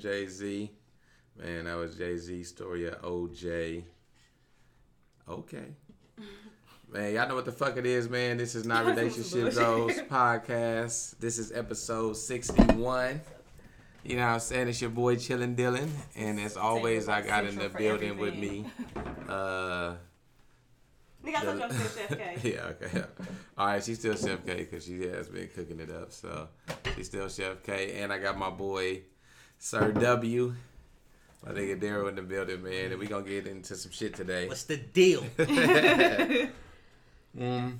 Jay Z. Man, that was Jay Z story of OJ. Okay. Man, y'all know what the fuck it is, man. This is not Relationship Goals podcast. This is episode 61. You know what I'm saying? It's your boy Chillin' Dylan. And as always, I got in the building with me. Uh, Nigga, I thought y'all Chef K. yeah, okay. All right, she's still Chef K because she has been cooking it up. So she's still Chef K. And I got my boy, Sir W. My nigga Daryl in the building, man. And we going to get into some shit today. What's the deal? Mm.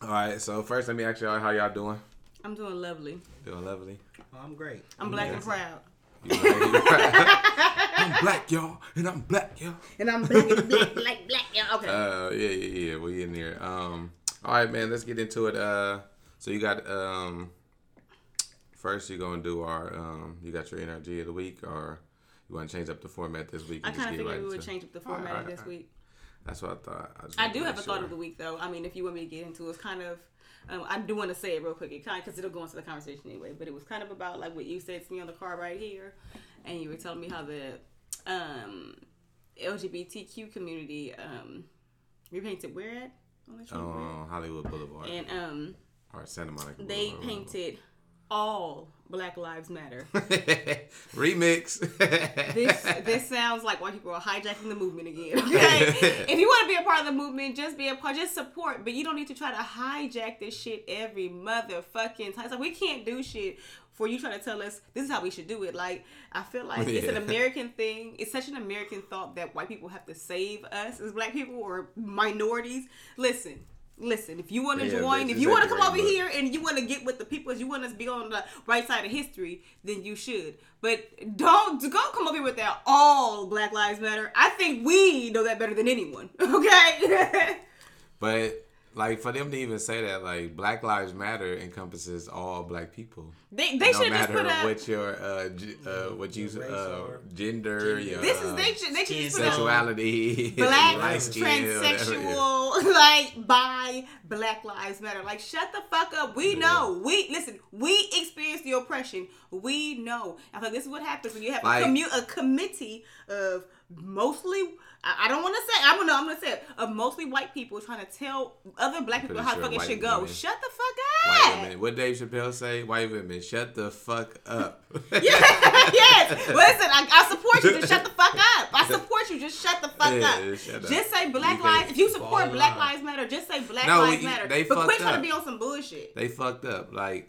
All right, so first let me ask y'all how y'all doing. I'm doing lovely. Doing lovely. Oh, I'm great. I'm black and proud. You right? I'm black, y'all, and I'm black, y'all. And I'm black and black, like black. Yeah, okay. Uh, yeah, yeah, yeah. We in there. Um, all right, man. Let's get into it. Uh, so you got um, first you're gonna do our um, you got your energy of the week, or you want to change up the format this week? I and just kind of get figured right we would into- change up the format all right, this all right. week. That's what I thought. just I do have a make thought of the week, though. I mean, if you want me to get into it, it's kind of. Um, I do want to say it real quick, it kind because it'll go into the conversation anyway. But it was kind of about like what you said to me on the car right here, and you were telling me how the um, LGBTQ community um, repainted where at on the Oh, Hollywood Boulevard and um, or Santa Monica. they Boulevard. painted all Black Lives Matter. remix. this this sounds like white people are hijacking the movement again. Okay, if you want to be a part of the movement, just be a part, just support. But you don't need to try to hijack this shit every motherfucking time. So we can't do shit for you trying to tell us this is how we should do it. Like I feel like it's an American thing. It's such an American thought that white people have to save us as black people or minorities. Listen. Listen, if you want to Yeah, join, if you want to come over here and you want to get with the people, you want to be on the right side of history, then you should. But don't don't come over here with that all Black Lives Matter. I think we know that better than anyone. Okay. But like for them to even say that, like Black Lives Matter encompasses all black people. they they no should just matter put up. what your uh, g- uh what you uh gender, gender. your This is uh, they should they should just put up sexuality, black, light skin, whatever, yeah. transsexual, like by Black Lives Matter. Like, shut the fuck up. We Yeah. know. We listen. We experience the oppression. We know. I feel like this is what happens when you have Like- a, commu- a committee of mostly. I I don't want to say. I'm gonna. I'm gonna say it. Of mostly white people trying to tell other black people Pretty how sure fucking should go. women- Shut the fuck White up. women. What Dave Chappelle say? White women, shut the fuck up. yes. Listen, I, I support you. Just shut the fuck up. I support you. Just shut the fuck Yeah, up. just shut up. Just say Black You Lives. If you support Black. Lives Matter, just say Black No, Lives Matter. they but quit fucked trying up. to be on some bullshit. they fucked up. Like,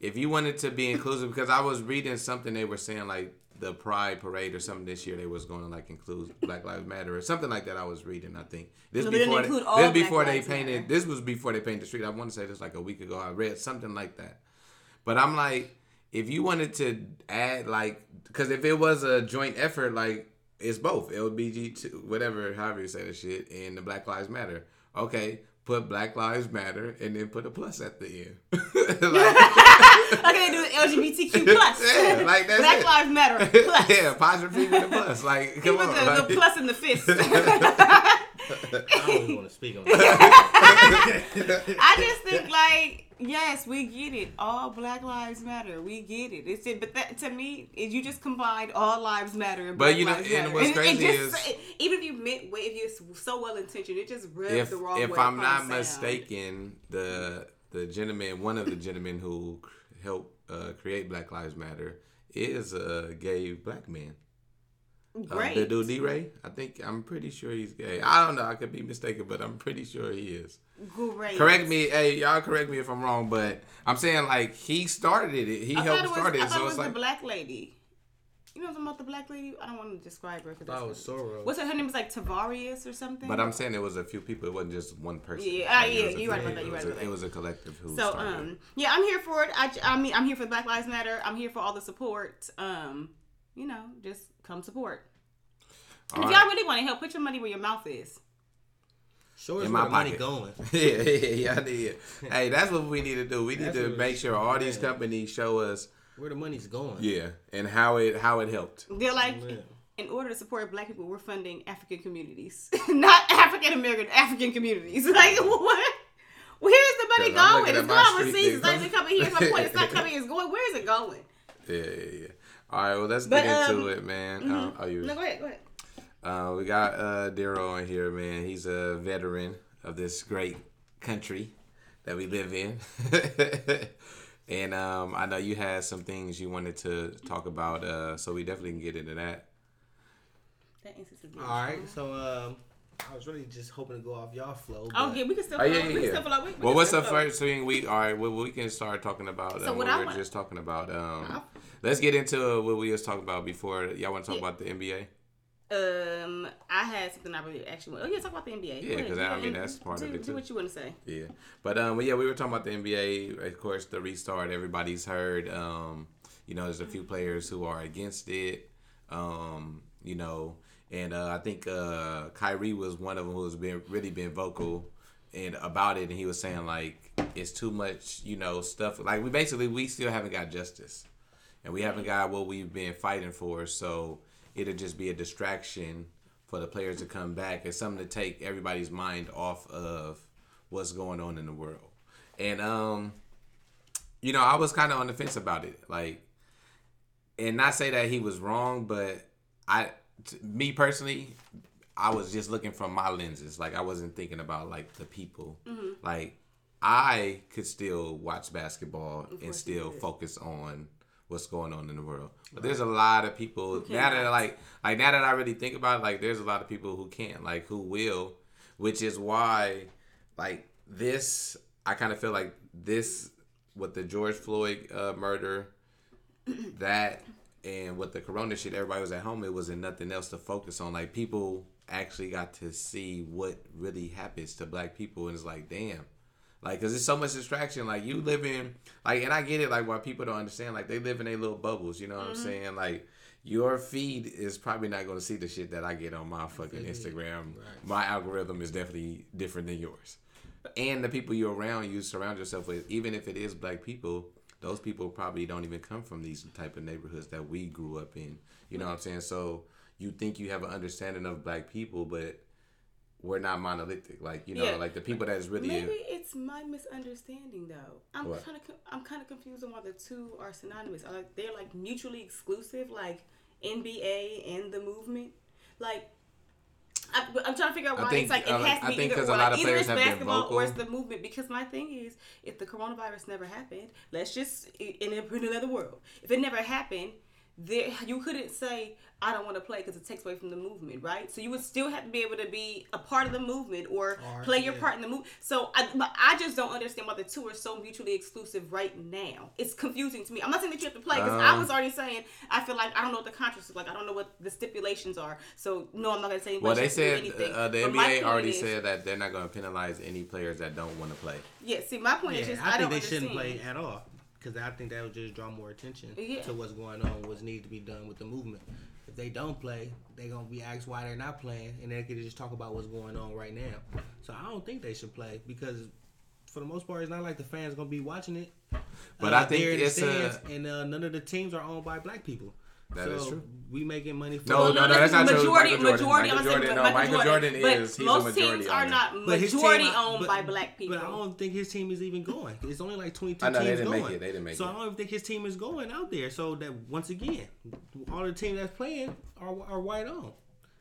if you wanted to be inclusive, because I was reading something they were saying like the Pride Parade or something this year they was going to like include Black Lives Matter or something like that. I was reading. I think this didn't before they, this Black before they painted. Matter. This was before they painted the street. I want to say this like a week ago. I read something like that. But I'm like, if you wanted to add like, because if it was a joint effort, like it's both LBG two, whatever, however you say the shit, and the Black Lives Matter. Okay, put Black Lives Matter and then put a plus at the end. like, okay, do LGBTQ plus. Like, that's Black it. Lives Matter plus. yeah, apostrophe with a plus. Like, come put on. the, like- the plus in the fist. I don't even want to speak on that. I just think like yes, we get it. All Black Lives Matter. We get it. It's it, but that to me, is you just combined all lives matter. And But Black you know, Lives and Matter. what's it crazy just- is- it- even if you meant if you're so well intentioned, it just rubs if the wrong if way. If I'm not mistaken, the the gentleman, one of the gentlemen who helped uh, create Black Lives Matter, is a gay black man. Uh, great. the dude DeRay, I think I'm pretty sure he's gay. I don't know, I could be mistaken, but I'm pretty sure he is. great. Correct me, hey y'all, correct me if I'm wrong, but I'm saying like he started it. He I helped it was, start I it, thought so it was it's like the black lady. You know something about the black lady? I don't want to describe her. Cause thought it that's was Soros. What's her, her name? Was like Tavarius or something. But I'm saying it was a few people. It wasn't just one person. Yeah, ah, it yeah, was you're right about that, you're right It was a- about that. It was a collective who So started. um yeah, I'm here for it. I, I mean I'm here for Black Lives Matter. I'm here for all the support. Um, you know, just come support. All if right. y'all really want to help, put your money where your mouth is. Sure, us In my money going. yeah, yeah, yeah, I did. hey, that's what we need to do. We need That's to what- make sure all these companies show us, Where the money's going. yeah, and how it how it helped. They're like, Yeah. in order to support Black people, we're funding African communities, not African American African communities. Like what? Where's the money going? It's at going street overseas. It's not even coming here. It's my point. It's not coming. It's going. Where is it going? Yeah, yeah, yeah. All right, well, let's But, get into um, it, man. Uh, oh, you. No, go ahead. Go ahead. Uh, we got uh, Daryl on here, man. He's a veteran of this great country that we live in. And um, I know you had some things you wanted to talk about, uh, so we definitely can get into that. That instance is very All right, so um, I was really just hoping to go off y'all flow. Oh but- yeah, we can still. Oh flow. yeah, we yeah, can still yeah. flow. We- we Well, what's still the flow. first thing we? All right, well, we can start talking about. So um, what what I we were want- just talking about. Um, Uh-huh. let's get into what we was talking about before. Y'all want to talk Yeah. about the NBA? Um, I had something I really actually. want. Oh yeah, talk about the NBA. Yeah, Go ahead. 'cause I mean, that's part do, of it, Do what you want to say. Yeah, but um, yeah, we were talking about the NBA. Of course, the restart. Everybody's heard. Um, you know, there's a few players who are against it. Um, you know, and uh, I think uh, Kyrie was one of them who's been really been vocal and about it, and he was saying like it's too much. You know, stuff like we basically we still haven't got justice, and we haven't got what we've been fighting for. So it'll just be a distraction for the players to come back. It's something to take everybody's mind off of what's going on in the world. And um, you know, I was kind of on the fence about it, like, and not say that he was wrong, but I, t- me personally, I was just looking from my lenses. Like, I wasn't thinking about like the people. Like, I could still watch basketball and still focus on what's going on in the world. But there's a lot of people now that like like now that I really think about it, like there's a lot of people who can't, like who will, which is why like this I kind of feel like this with the George Floyd uh, murder, that and with the corona shit, everybody was at home. It wasn't nothing else to focus on. Like people actually got to see what really happens to black people, and it's like, damn, like, cause it's so much distraction. Like you live in, like, and I get it. Like, why people don't understand. Like, they live in their little bubbles. You know what I'm mm-hmm. saying? Like, your feed is probably not going to see the shit that I get on my fucking Instagram. My algorithm is definitely different than yours. And the people you're around, you surround yourself with, even if it is black people, those people probably don't even come from these type of neighborhoods that we grew up in. You know what I'm saying? So you think you have an understanding of black people, but we're not monolithic. Like you know, Yeah. like the people that is really Maybe it's my misunderstanding though. I'm kind of I'm kind of confused on why the two are synonymous. Are like they're like mutually exclusive, like NBA and the movement. Like I, I'm trying to figure out why think, it's like it has to I be think either a lot of either players it's have been basketball or it's the movement. Because my thing is, if the coronavirus never happened, let's just in, a, in another world. If it never happened, there you couldn't say I don't want to play because it takes away from the movement, right? So you would still have to be able to be a part of the movement or, Or- play your yeah. part in the movement. So I, but I just don't understand why the two are so mutually exclusive right now. It's confusing to me. I'm not saying that you have to play because I Um, was already saying I feel like I don't know what the contracts is like. I don't know what the stipulations are. So no, I'm not gonna say. well, they has to do said anything. uh, the But NBA already is- said that they're not going to penalize any players that don't want to play. Yeah, see, my point is just I, I, think don't they understand. shouldn't play at all because I think that would just draw more attention Yeah. to what's going on, what's needs to be done with the movement. If they don't play, they're gonna be asked why they're not playing, and they could just talk about what's going on right now. So I don't think they should play because, for the most part, it's not like the fans gonna be watching it. But uh, I think there in the it's a- and uh, none of the teams are owned by black people. That so is true. We making money. For No, Well, no, no, that's not true. majority, Michael Jordan. Majority, Michael I'm saying, Jordan, but no, Michael Jordan but is- he's a most majority teams are owner. not But majority team- owned but- by black people. But I don't think his team is even going. It's only like 22 I know, they teams didn't make going. it. They didn't make so it. I don't even think his team is going out there. So that once again, all the teams that's playing are, are white owned.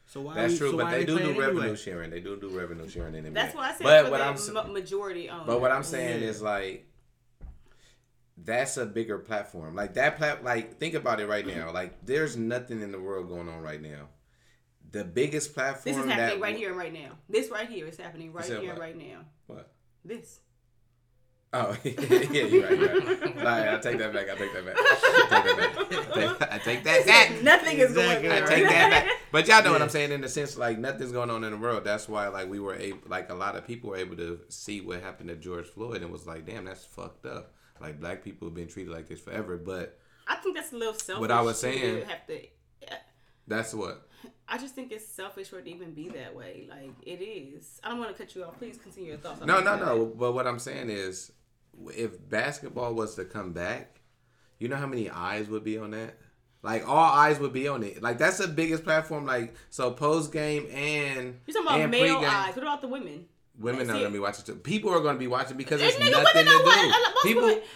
So why? That's we- true, so but why they do do playing revenue anyway? sharing. They do do revenue sharing in the NBA. That's why I said But for what the I'm majority owned. But what I'm saying is like that's a bigger platform. Like that plat like think about it right now. Like there's nothing in the world going on right now. The biggest platform this is happening that right here and right now. This right here is happening right here what? right now. What? This. Oh yeah, you're right. You're right. Like, I take that back. I take that back. I take that back. I take, that back. Nothing is Exactly. going on. I take that back. But y'all know what I'm saying in the sense like nothing's going on in the world. That's why like we were able like a lot of people were able to see what happened to George Floyd and was like, damn, that's fucked up. Like black people have been treated like this forever. But I think that's a little selfish. What I was saying- have to. that's what. I just think it's selfish for it to even be that way. Like it is. I don't want to cut you off. Please continue your thoughts. on No, no, you no. But what I'm saying is, if basketball was to come back, you know how many eyes would be on that? Like all eyes would be on it. Like that's the biggest platform. Like so, post game and You're talking about and male pregame. eyes. What about the women? Women That's are gonna be watching too. People are gonna be watching because There's there's nigga nothing women to don't want. do. Most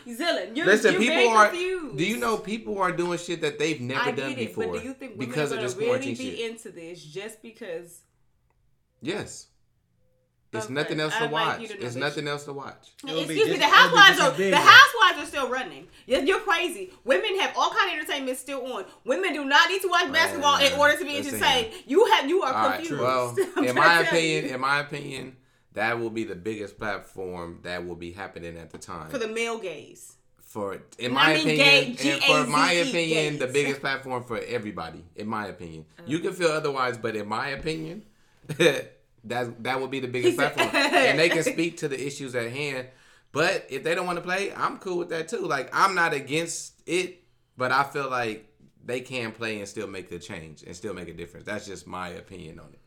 People, Zillin, you're, listen, you're people very are. confused. Do you know people are doing shit that they've never I done get it, before but do you think women because are of gonna this really be shit? into this just because? Yes. It's Okay, nothing else to I'd watch. you to it's nothing else to watch. It would be Excuse me, the it would be housewives are the housewives are still running. You're, you're crazy. Women have all kind of entertainment still on. Women do not need to watch basketball in order to be entertained. You have you are All right. confused. Well, in my to tell you. opinion, in my opinion, that will be the biggest platform that will be happening at the time. for the male gaze. for in my I mean opinion, gay, and for my G-A-Z-E, opinion, the biggest platform for everybody. In my opinion, you Uh-huh. can feel otherwise, but in my opinion, that that would be the biggest platform, and they can speak to the issues at hand. But if they don't want to play, I'm cool with that too. Like I'm not against it, but I feel like they can play and still make the change and still make a difference. That's just my opinion on it.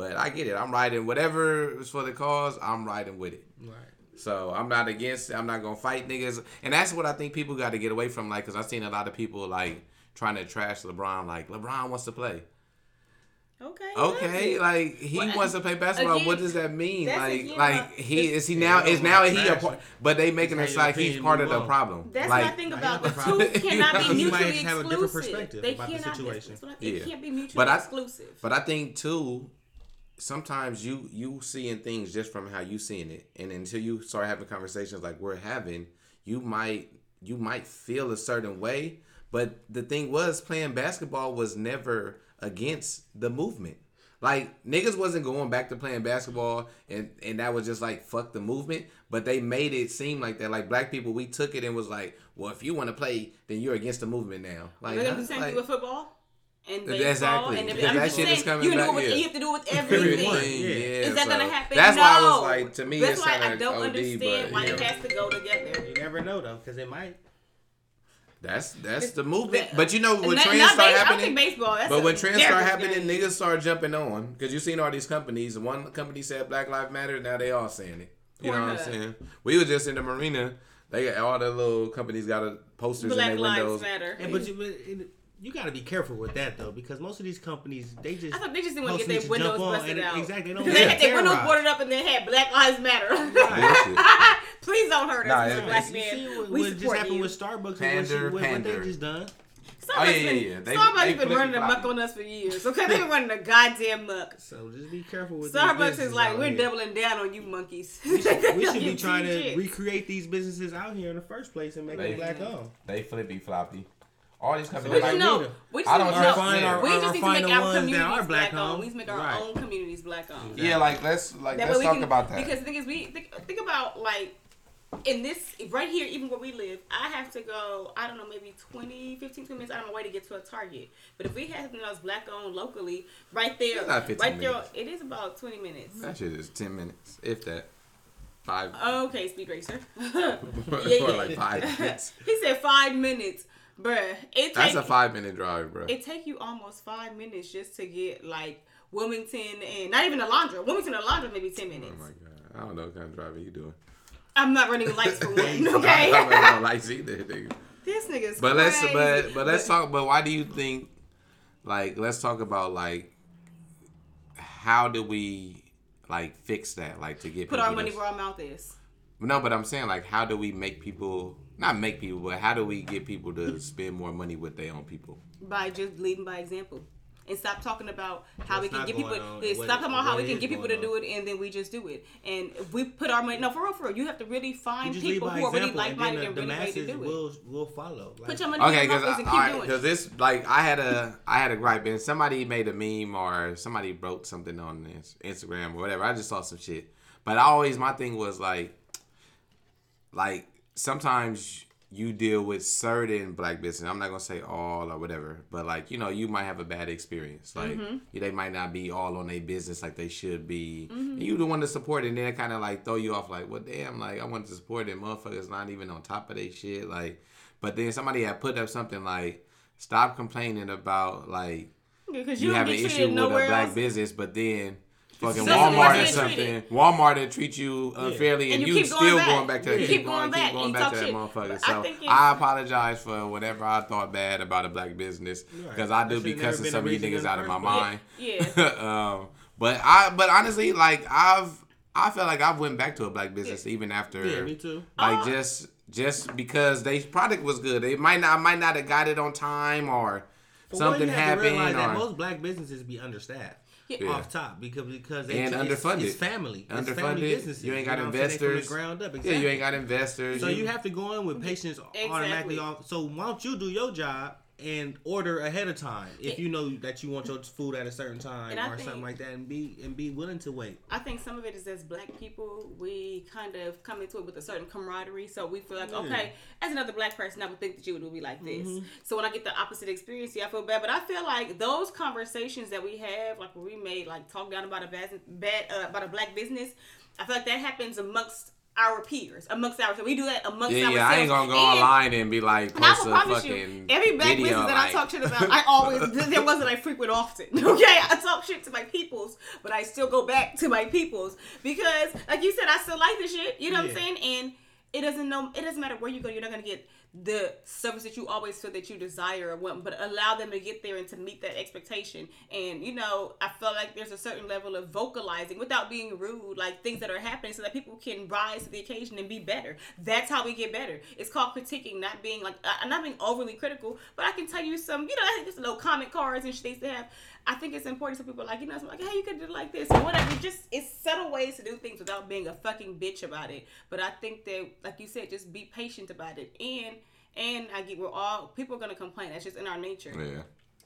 But I get it. I'm riding whatever is for the cause. I'm riding with it. Right. So I'm not against. I'm not gonna fight niggas, and that's what I think people got to get away from. Like, cause I've seen a lot of people like trying to trash LeBron. Like, LeBron wants to play. Okay. Okay, like he Well, wants to play basketball. again, what does that mean? Like, again like he is he now is now he a trash part, but they making it how your like he's part of the problem. That's like, what I think about. The have a two cannot be You might mutually have a different exclusive. perspective They about the cannot. situation. That's what I, it Yeah. can't be mutually But I- exclusive. But I think too, sometimes you you seeing things just from how you seeing it, and until you start having conversations like we're having, you might you might feel a certain way. But the thing was, playing basketball was never against the movement. Like niggas wasn't going back to playing basketball, and and that was just like fuck the movement. But they made it seem like that. Like black people, we took it and was like, well, if you want to play, then you're against the movement now. Like, They're gonna the same Like- thing with football. And baseball Exactly, and because everything. I'm that just shit is saying, coming you, know back, with, yeah. you have to do it with Everything, everything. yeah. Is that so gonna happen? That's no. why I was like, to me, That's it's why kind I of don't OD, understand but why yeah. it has to go together. You never know though, because it might. That's that's the movement. But- But you know when Not- trends not start base- I happening. think baseball. That's But when trends start happening, game. niggas start jumping on because you've seen all these companies. One company said Black Lives Matter, now they all saying it. You know what I'm saying? We was just in the marina. They got all the little companies got a posters Black in their Lives windows. Matter. And, but you, but it, you got to be careful with that though, because most of these companies they just. I thought they just didn't want to get their to jump windows on, busted and out. Exactly. They don't they want had to their windows boarded up and they had Black Lives Matter. Bullshit. Please don't hurt us, Nah, Mr. black man. see what, we what just happened you. with Starbucks and what, she, what, what they just done? Starbucks Oh, yeah, yeah, yeah. They- Starbucks they been flip running the muck on us for years. Okay, they've been running the goddamn muck. So just be careful with these Starbucks is like, we're here. doubling down on you monkeys. We should, we should be trying to recreate these businesses out here in the first place and make They- them black owned. They flippy floppy. All these companies. We Like just like, know. neither. We I just don't need to know- find our- We our- just need to make our communities black black owned. owned. We need to make our Right. own communities black owned. yeah, like let's like That let's we talk can- about that. Because the thing is, we think, think about like in this right here, even where we live, I have to go. I don't know, maybe 20, 15, 20 minutes out of my way to get to a Target. But if we had something else black owned locally, right there, It's not 15 right minutes. there, it is about twenty minutes. that shit is ten minutes, if that. Five. Okay, speed racer. More yeah, yeah. like five minutes. he said five minutes, bruh. It That's a five minute drive, bro. it take you almost five minutes just to get like Wilmington and not even Alondra. Wilmington and Alondra maybe ten minutes. Oh my god, I don't know what kind of driving you doing. I'm not running lights for one. I don't Okay. know lights either, nigga. this nigga's But let's but but let's talk. But why do you think? Like, let's talk about like how do we like fix that? Like to get put our money to- where our mouth is. No, but I'm saying like how do we make people not make people, but how do we get people to spend more money with their own people? by just leading by example. And stop talking about how What's we can get people. on, yeah, what- stop talking about how we can get people to going do it, and then we just do it. And we put our money, no, for real, for real, you have to really find people by who are really example, like and minded then and the, the really ready to masses do it. will will follow. Like, Put your money Okay, because mouth is and keep doing because it. this like I had a I had a gripe and somebody made a meme or somebody wrote something on this Instagram or whatever. I just saw some shit, but I always my thing was like, like sometimes you deal with certain black business. I'm not gonna say all or whatever, but like you know you might have a bad experience. Like Mm-hmm. they might not be all on their business like they should be. And you the one to support it, and then kind of like throw you off. Like, well, damn, like I wanted to support it, motherfuckers not even on top of their shit. Like, but then somebody had put up something like, stop complaining about like because you, you, have an issue with a black else. business, but then fucking So Walmart or something. Walmart that treat you unfairly, and, And you you, keep still going going back. back to that. You keep going back keep going and back talk to that shit. motherfucker. I So think it's- I apologize for whatever I thought bad about a black business because I That do be cussing some of these reason niggas out of my mind. Yeah. um, but I, but honestly, like I've, I feel like I've went back to a black business even after. yeah, me too. Like Oh. just just because they product was good, they might not I might not have got it on time or For one, something you have to happened realize that or most black businesses be understaffed. Yeah. Off top because because they And it's- underfunded. It's family. It's family businesses. you ain't got know what I'm saying? They investors. From the ground up. Yeah, you ain't got investors. So you have to go in with patience automatically off. So why don't you do your job and order ahead of time if you know that you want your food at a certain time or think- something like that, and be and be willing to wait. I think some of it is as black people, we kind of come into it with a certain camaraderie. So we feel like, Yeah. okay, as another black person, I would think that you would be like this. Mm-hmm. So when I get the opposite experience, yeah, I feel bad. But I feel like those conversations that we have, like we made like talk down about a bad, bad uh, about a black business, I feel like that happens amongst our peers, amongst our. So we do that amongst yeah, ourselves. yeah. I ain't gonna go And- online and be like and I post will a promise fucking you, every black video business that like, I talk shit about, I always there wasn't a frequent often. Okay, I talk shit to my peoples, but I still go back to my peoples because, like you said, I still like the shit. You know what I'm saying? And it doesn't know. It doesn't matter where you go. You're not gonna get the service that you always feel that you desire or want, but allow them to get there and to meet that expectation. And you know, I feel like there's a certain level of vocalizing without being rude, like things that are happening, so that people can rise to the occasion and be better. That's how we get better. It's called critiquing, not being like, uh, not being overly critical. But I can tell you some, you know, just little comment cards and shit they have. I think it's important so people like, you know, like, hey, you could do like this or whatever. Just it's subtle ways to do things without being a fucking bitch about it. But I think that, like you said, just be patient about it. And and I get we're all people are gonna complain. That's just in our nature. Yeah.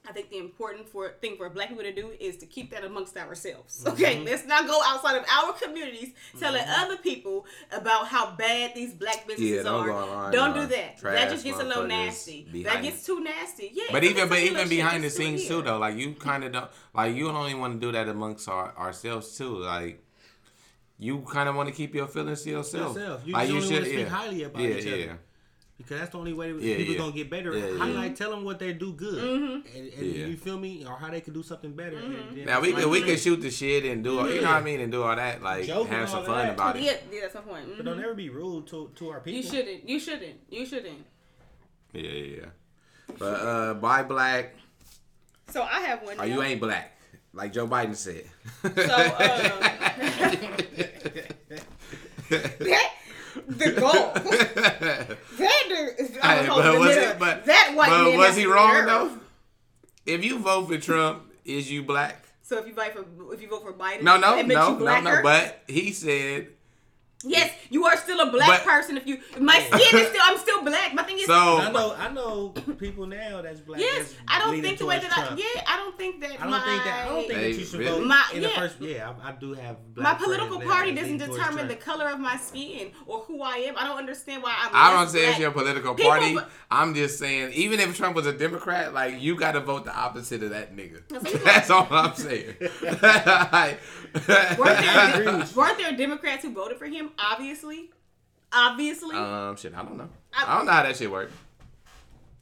I think the important for thing for black people to do is to keep that amongst ourselves. Mm-hmm. Okay, let's not go outside of our communities telling mm-hmm. other people about how bad these black businesses Yeah, don't are. go online don't do that. That just gets a little nasty. That behind gets too nasty. Yeah. But even but even behind the just do it scenes here. too though, like you kind of don't like you don't only want to do that amongst our, ourselves too. Like you kind of want to keep your feelings to yourself. Yourself. You like just only wanna speak highly about yeah, each yeah. Other. Because that's the only way Yeah, people yeah. gonna get better. Yeah, yeah. Highlight, tell them what they do good, Mm-hmm. and, and Yeah. you feel me, or how they could do something better. and then Now we it's could we like- could shoot the shit and do all, you know what I mean and do all that like Joke and have some fun that. about it. Yeah, yeah, that's my point. But Mhm. don't ever be rude to to our people. You shouldn't. You shouldn't. You shouldn't. Yeah, yeah, yeah. But uh, buy black So I have one. or you ain't black, like Joe Biden said. So, That, the goal. that dude, I Hey, was but hoping was that, it- but- that white but man was he wrong nerve. though? If you vote for Trump, is you black? So if you vote for if you vote for Biden, No, no, it makes no, you no, no. But he said yes, you are still a black But- person. If you, my skin is still, I'm still black. My thing is, so. I know I know people now that's black. yes, that's I don't think the way towards that I, Trump. yeah, I don't think that I don't my, think that I don't think Hey, that you should really? vote My- in the yeah. first. Yeah, I, I do have. my political party doesn't lean towards determine the color of my skin or who I am. I don't understand why I'm. I don't less say it's your political People- party. I'm just saying, even if Trump was a Democrat, like you got to vote the opposite of that nigga. That's all I'm saying. Weren't there, weren't there Democrats who voted for him? Obviously, obviously, um, shit, I don't know. I- I don't know how that shit works.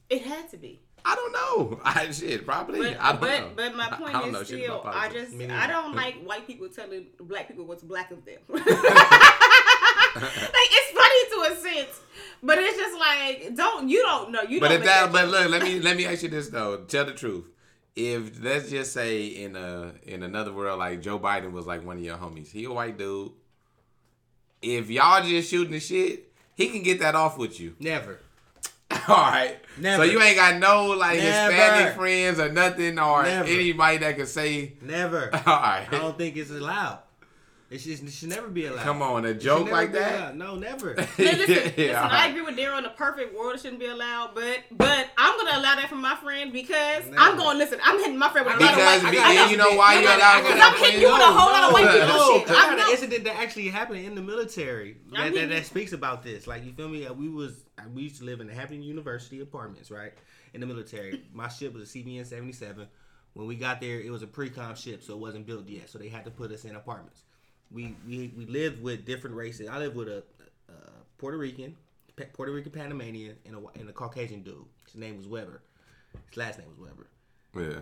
it had to be. I don't know. I shit probably. But, I don't but, know. but my point I don't is shit still, I just I don't like white people telling black people what's black of them. like it's funny to a sense, but it's just like don't you don't know you. But don't if make that, but look, let me let me ask you this though. Tell the truth. If let's just say in a in another world, like Joe Biden was like one of your homies, he a white dude. If y'all just shooting the shit, he can get that off with you. Never. All right. Never. So you ain't got no like Never. Hispanic friends or nothing, or Never. anybody that can say, Never. all right, I don't think it's allowed. It should, it should never be allowed. come on, a It joke like that. allowed. No, never. Listen, listen, Yeah, I right. agree with Daryl. In the perfect world, it shouldn't be allowed, but but I'm gonna allow that from my friend because Never. I'm going to listen. I'm hitting my friend with a lot of white. be- I know- you know why you know- allow it Because I'm that hitting you with a whole lot of white people no, shit. I I got an incident that actually happened in the military that, that, that speaks about this. Like you feel me? Uh, We was uh, we used to live in the Hampton University apartments, right? In the military. My ship was a CVN seventy seven. When we got there, it was a pre-com ship, so it wasn't built yet. So they had to put us in apartments. We we, we lived with different races. I lived with a, a Puerto Rican, Puerto Rican Panamanian, and a and a Caucasian dude. His name was Weber. His last name was Weber Yeah.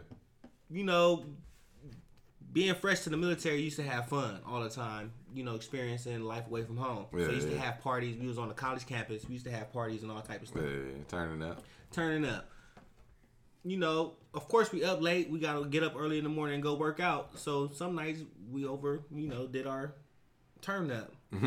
you know, being fresh to the military used to have fun all the time. You know, experiencing life away from home. Yeah, so we used to have parties. We was on the college campus. We used to have parties and all type of stuff. Yeah, turning up. Turning up. You know, of course we up late. We gotta get up early in the morning and go work out. So some nights we over, you know, did our turn up.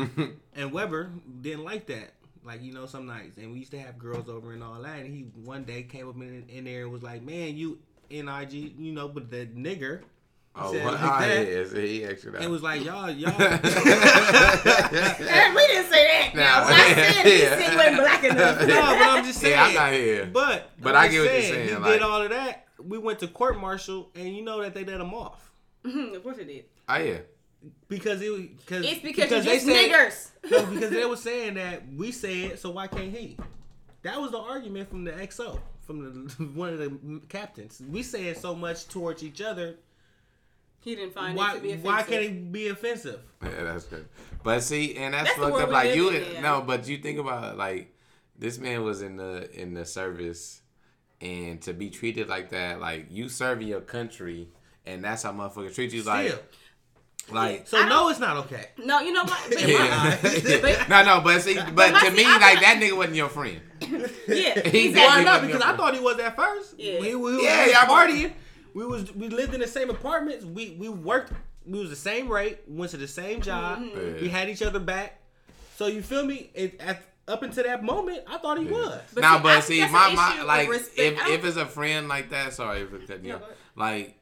and Weber didn't like that. Like you know, some nights, and we used to have girls over and all that. And he one day came up in, in there and was like, "Man, you nig, you know, but the nigger." He Oh, said well, like ah, that. yeah, so he extra that. It was like y'all, y'all. And we didn't say that. Nah, Now, I said he yeah. said you ain't black enough. no, but I'm just saying. Yeah, I'm not here. But But I'm I get what you're saying, He like- did all of that. We went to court martial, and you know that they let him off Mhm, of course it did. Oh yeah. because it because It's because, you're they said- niggers. No, because they were saying that we said, so why can't he? That was the argument from the XO, from the one of the captains. We said so much towards each other. He didn't find Why it to be offensive. why can't he be offensive? Yeah, that's good. But see, and that's, That's fucked up. Like you, in, no, but you think about it, like this man was in the in the service, and to be treated like that, like you serving your country, and that's how motherfuckers treat you. Like, Still. like So no, it's not okay. No, you know what? But, yeah. but- no, no, but see, but, my to see, me, I- like that nigga wasn't your friend. yeah, He exactly. Why not? Because I thought he was at first. Yeah. We, we, Yeah, we y'all was partying. We was we lived in the same apartments. We we worked. We was the same rate. Went to the same job. Mm-hmm. We had each other back. So you feel me? It, at, up until that moment, I thought he was. But nah, see, but see, think my that's my like if if it's a friend like that, sorry for cutting you No, off. Like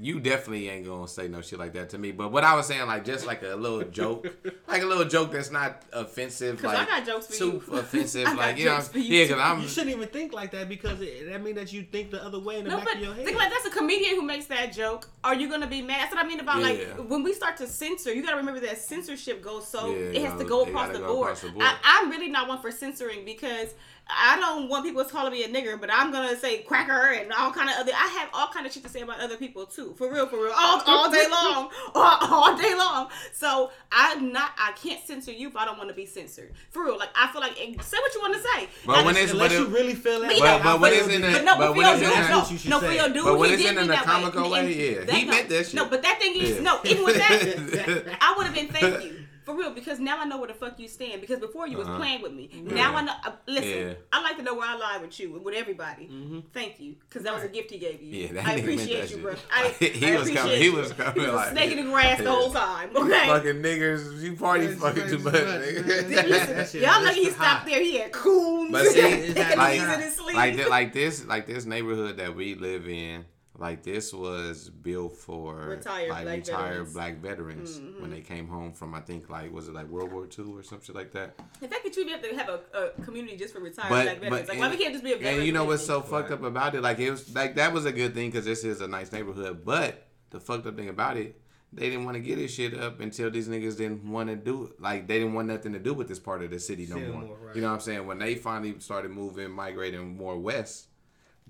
you definitely ain't gonna say no shit like that to me. But what I was saying, like just like a little joke, like a little joke that's not offensive, 'Cause I like got jokes for too you. offensive, I got like you know, jokes for you yeah, too. because I'm. You shouldn't even think like that because it, that means that you think the other way in the No, back but of your head. think like that's a comedian who makes that joke. Are you gonna be mad? That's what I mean about Yeah. like when we start to censor. You gotta remember that censorship goes so Yeah, it has to go across gotta the, go board. across the board. I, I'm really not one for censoring because I don't want people calling me a nigger, but I'm gonna say cracker and all kind of other. I have all kind of shit to say about other people too, for real, for real, all, all day long, all, all day long. So I'm not. I can't censor you if I don't want to be censored. For real, like I feel like eh, say what you want to say. But Like, when it's Unless but you it, really feel that But- way. but- but I when it's in a- But no, but but, when for it's your in dude, a- no, what you should no, for your dude, But when he it's in me an that way. comical way, And yeah, that- he no, meant that shit. No, but that thing is, Yeah. no, even with that, I would have been thank you. For real, because now I know where the fuck you stand. Because before you Uh-huh. was playing with me. Now I know. Uh, listen, Yeah. I like to know where I lie with you and with everybody. Thank you, because that was a gift he gave you. Yeah, that I nigga meant appreciate that you, shit. bro. I, He I was appreciate coming- he was coming He was like- snaking the grass the whole time. Okay. fucking niggers, you party That's fucking too much. much, nigga. man. Then listen, y'all that's lucky he stopped there. He had coons. But see, picking like, in his sleeve. like, like this, like this neighborhood that we live in, like this was built for Retired like black retired veterans. Mm-hmm. black veterans when they came home from, I think, like was it like World War II or some shit like that. the fact that you have to have a, a community just for retired But black veterans, but like why we can't just be a veteran and you know what's so community? fucked up about it? Like it was like that was a good thing because this is a nice neighborhood. But the fucked up thing about it, they didn't want to get this shit up until these niggas didn't want to do it. Like they didn't want nothing to do with this part of the city no City more. more, right. You know what I'm saying? When they finally started moving, migrating more west,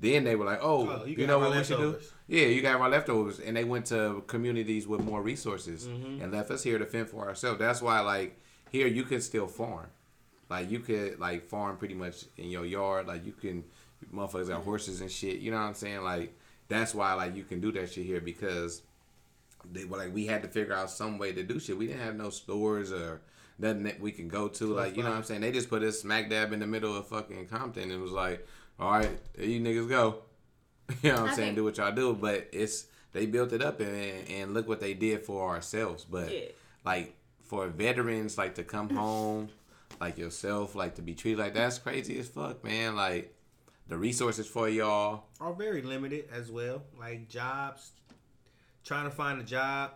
then they were like, oh, Oh, you you, know what we should do? Yeah, you got our leftovers, and they went to communities with more resources Mm-hmm. and left us here to fend for ourselves. That's why, like, here you can still farm. Like you could like farm pretty much in your yard. Like you can, motherfuckers got horses and shit. You know what I'm saying? Like that's why like you can do that shit here because they were like we had to figure out some way to do shit. We didn't have no stores or nothing that we can go to. Like you know what I'm saying? They just put us smack dab in the middle of fucking Compton and it was like, all right, you niggas go. you know what I'm I saying? think- Do what y'all do. But it's they built it up and and look what they did for ourselves. But Yeah. like for veterans, like to come home, like yourself, like to be treated like that's crazy as fuck, man. Like the resources for y'all. are very limited as well. Like jobs, trying to find a job,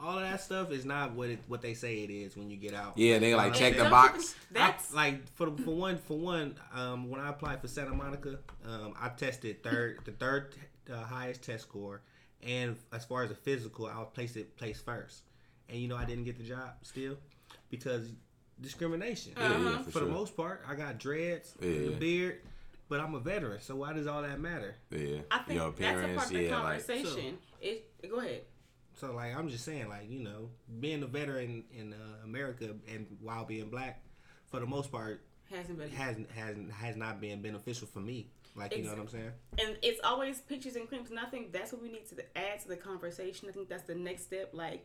all of that stuff is not what it, what they say it is when you get out. Yeah, they like check the box. That's I, like for for one for one um, when I applied for Santa Monica, um, I tested third the third uh, highest test score, and as far as a physical, I was placed it placed first, and you know I didn't get the job still because discrimination. Yeah, yeah, Uh-huh. for, For sure. the most part, I got dreads, Yeah, and a yeah. beard, but I'm a veteran, so why does all that matter? yeah, I think your that's a appearance, part of the yeah, like conversation. it, go ahead. So like I'm just saying, like you know, being a veteran in uh, America and while being black, for the most part, Hasn't been. hasn't hasn't has not been beneficial for me. Like you know what I'm saying? and it's always pictures and creams. And I think that's what we need to add to the conversation. I think that's the next step. Like,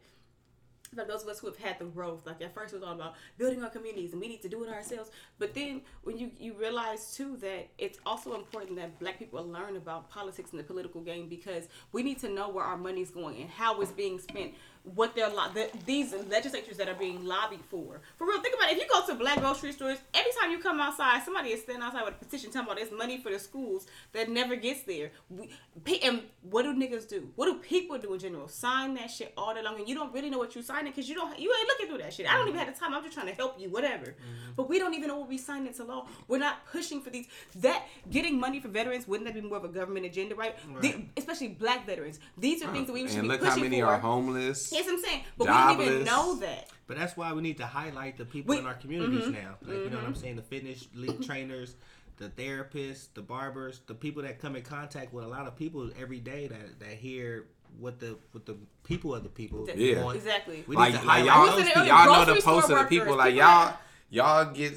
like those of us who have had the growth. Like at first it was all about building our communities and we need to do it ourselves. But then when you you realize too that it's also important that Black people learn about politics and the political game because we need to know where our money's going and how it's being spent. What they're lo- the, these legislatures that are being lobbied for. For real, think about it. If you go to black grocery stores, every time you come outside, somebody is standing outside with a petition talking about there's money for the schools that never gets there. We, and what do niggas do? What do people do in general? Sign that shit all day long, and you don't really know what you're signing because you don't you ain't looking through that shit. I don't even mm-hmm. have the time. I'm just trying to help you, whatever. Mm-hmm. But we don't even know what we signed into law. We're not pushing for these. That getting money for veterans wouldn't that be more of a government agenda, right? The- especially black veterans. These are things that we uh, should and be pushing for. And look how many for. are homeless. Yes, I'm saying, but we didn't even know that. But that's why we need to highlight the people We- in our communities mhm, now. Like you know what I'm saying? The fitness league trainers, the therapists, the barbers, the people that come in contact with a lot of people every day that that hear what the what the people of the people Yeah. want. Exactly. We like, need to like y'all, I was those saying y'all know the grocery posts of the people. Like people y'all, y'all get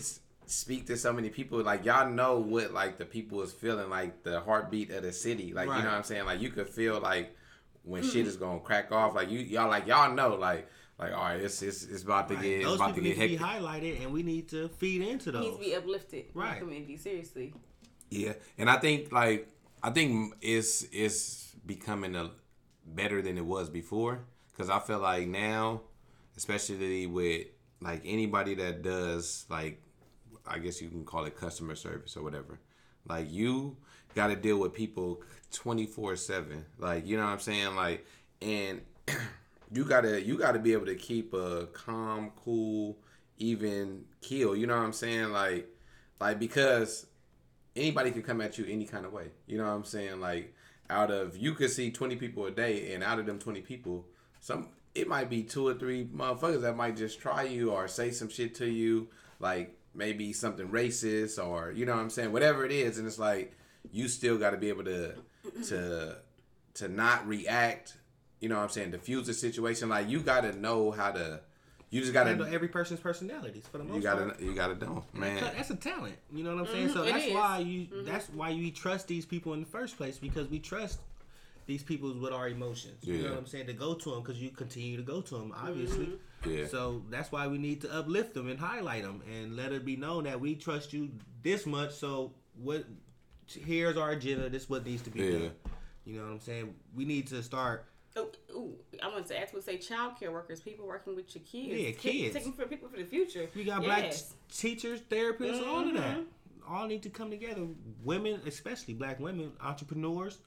speak to so many people. Like y'all know what like the people is feeling. Like the heartbeat of the city. Like Right. you know what I'm saying. Like you could feel like when Mm. shit is gonna crack off. Like you, y'all like y'all know. Like like all right, it's it's, it's about to Right. get it's Those about to people get need to be highlighted, and we need to feed into those. needs to be uplifted in Right. community. Seriously. Yeah, and I think like I think it's it's becoming a better than it was before because I feel like now, especially with like anybody that does like, I guess you can call it customer service or whatever. Like you got to deal with people twenty four seven. Like you know what I'm saying. Like and you gotta you gotta be able to keep a calm, cool, even keel. You know what I'm saying. Like like because anybody can come at you any kind of way. You know what I'm saying? Like out of you could see 20 people a day and out of them 20 people, some it might be two or three motherfuckers that might just try you or say some shit to you like maybe something racist or you know what I'm saying? Whatever it is and it's like you still got to be able to to to not react, you know what I'm saying? Diffuse the situation like you got to know how to you just got to handle every person's personalities for the most you got to you got to know, man. That's a talent. You know what I'm saying? Mm-hmm, so that's is. why you mm-hmm. that's why you trust these people in the first place because we trust these people with our emotions. You know what I'm saying? To go to them because you continue to go to them, obviously. Mm-hmm. Yeah. So that's why we need to uplift them and highlight them and let it be known that we trust you this much. So what? Here's our agenda. This is what needs to be Yeah. done. You know what I'm saying? We need to start. Oh, ooh, I wanted to ask would say child care workers, people working with your kids. Yeah, kids. Taking for people for the future. We got black t- teachers, therapists, all of that. Mhm. All need to come together. Women, especially black women, entrepreneurs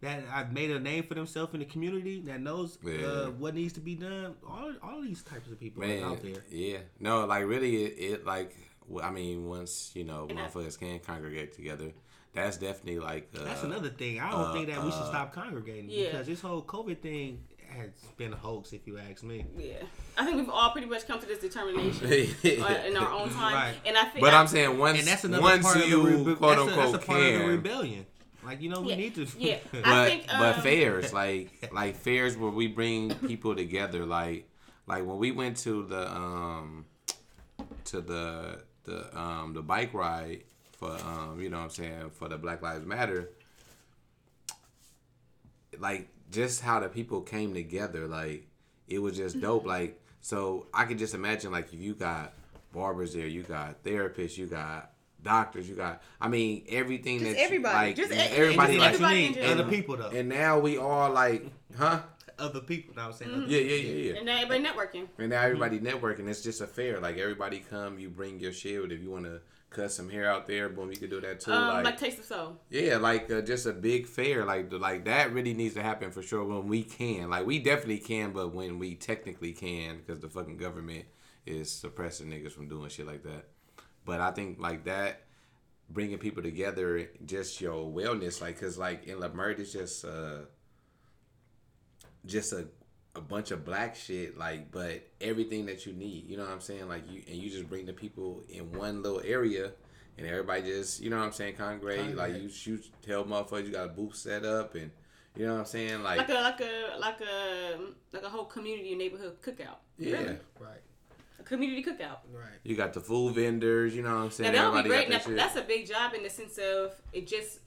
that have made a name for themselves in the community that knows Yeah. uh, what needs to be done. All all these types of people Man, out there. yeah, no, like really, it, it like I mean, once you know, And I- motherfuckers can congregate together, that's definitely like uh, That's another thing. I don't uh, think that we should uh, stop congregating Yeah. because this whole COVID thing has been a hoax, if you ask me. Yeah, I think we've all pretty much come to this determination uh, in our own time, Right. and I think. But I, I'm saying once And that's another once part of the rebe- quote that's, a, that's a part of the rebellion. Like you know, we Yeah, need to. yeah. I but think, but um, fairs like like fairs where we bring people together like like when we went to the um to the the um the bike ride for um you know what I'm saying for the Black Lives Matter like just how the people came together like it was just dope like So I could just imagine like if you got barbers there, you got therapists, you got doctors, you got I mean everything Just that everybody. like Just everybody just like everybody in need general. other people though. and now we all like huh other people. Now I'm saying. Mm-hmm. yeah yeah yeah yeah And now everybody networking. and now everybody networking it's just a fair like everybody come you bring your shield if you want to cut some hair out there boom you can do that too Um, like, like Taste of Soul. yeah like uh, just a big fair like like that really needs to happen for sure when we can like we definitely can but when we technically can because the fucking government is suppressing niggas from doing shit like that but I think like that bringing people together just your wellness like because like in Leimert it's just uh just a a bunch of black shit like but everything that you need you know what i'm saying like you and you just bring the people in one little area and everybody just you know what i'm saying congregate like you shoot tell motherfuckers you got a booth set up and you know what i'm saying like, Like a like a like a like a whole community neighborhood cookout. yeah Really. Right. A community cookout. Right. you got the food vendors you know what i'm Now saying that would be Everybody great. got Now, that's a big job in the sense of it just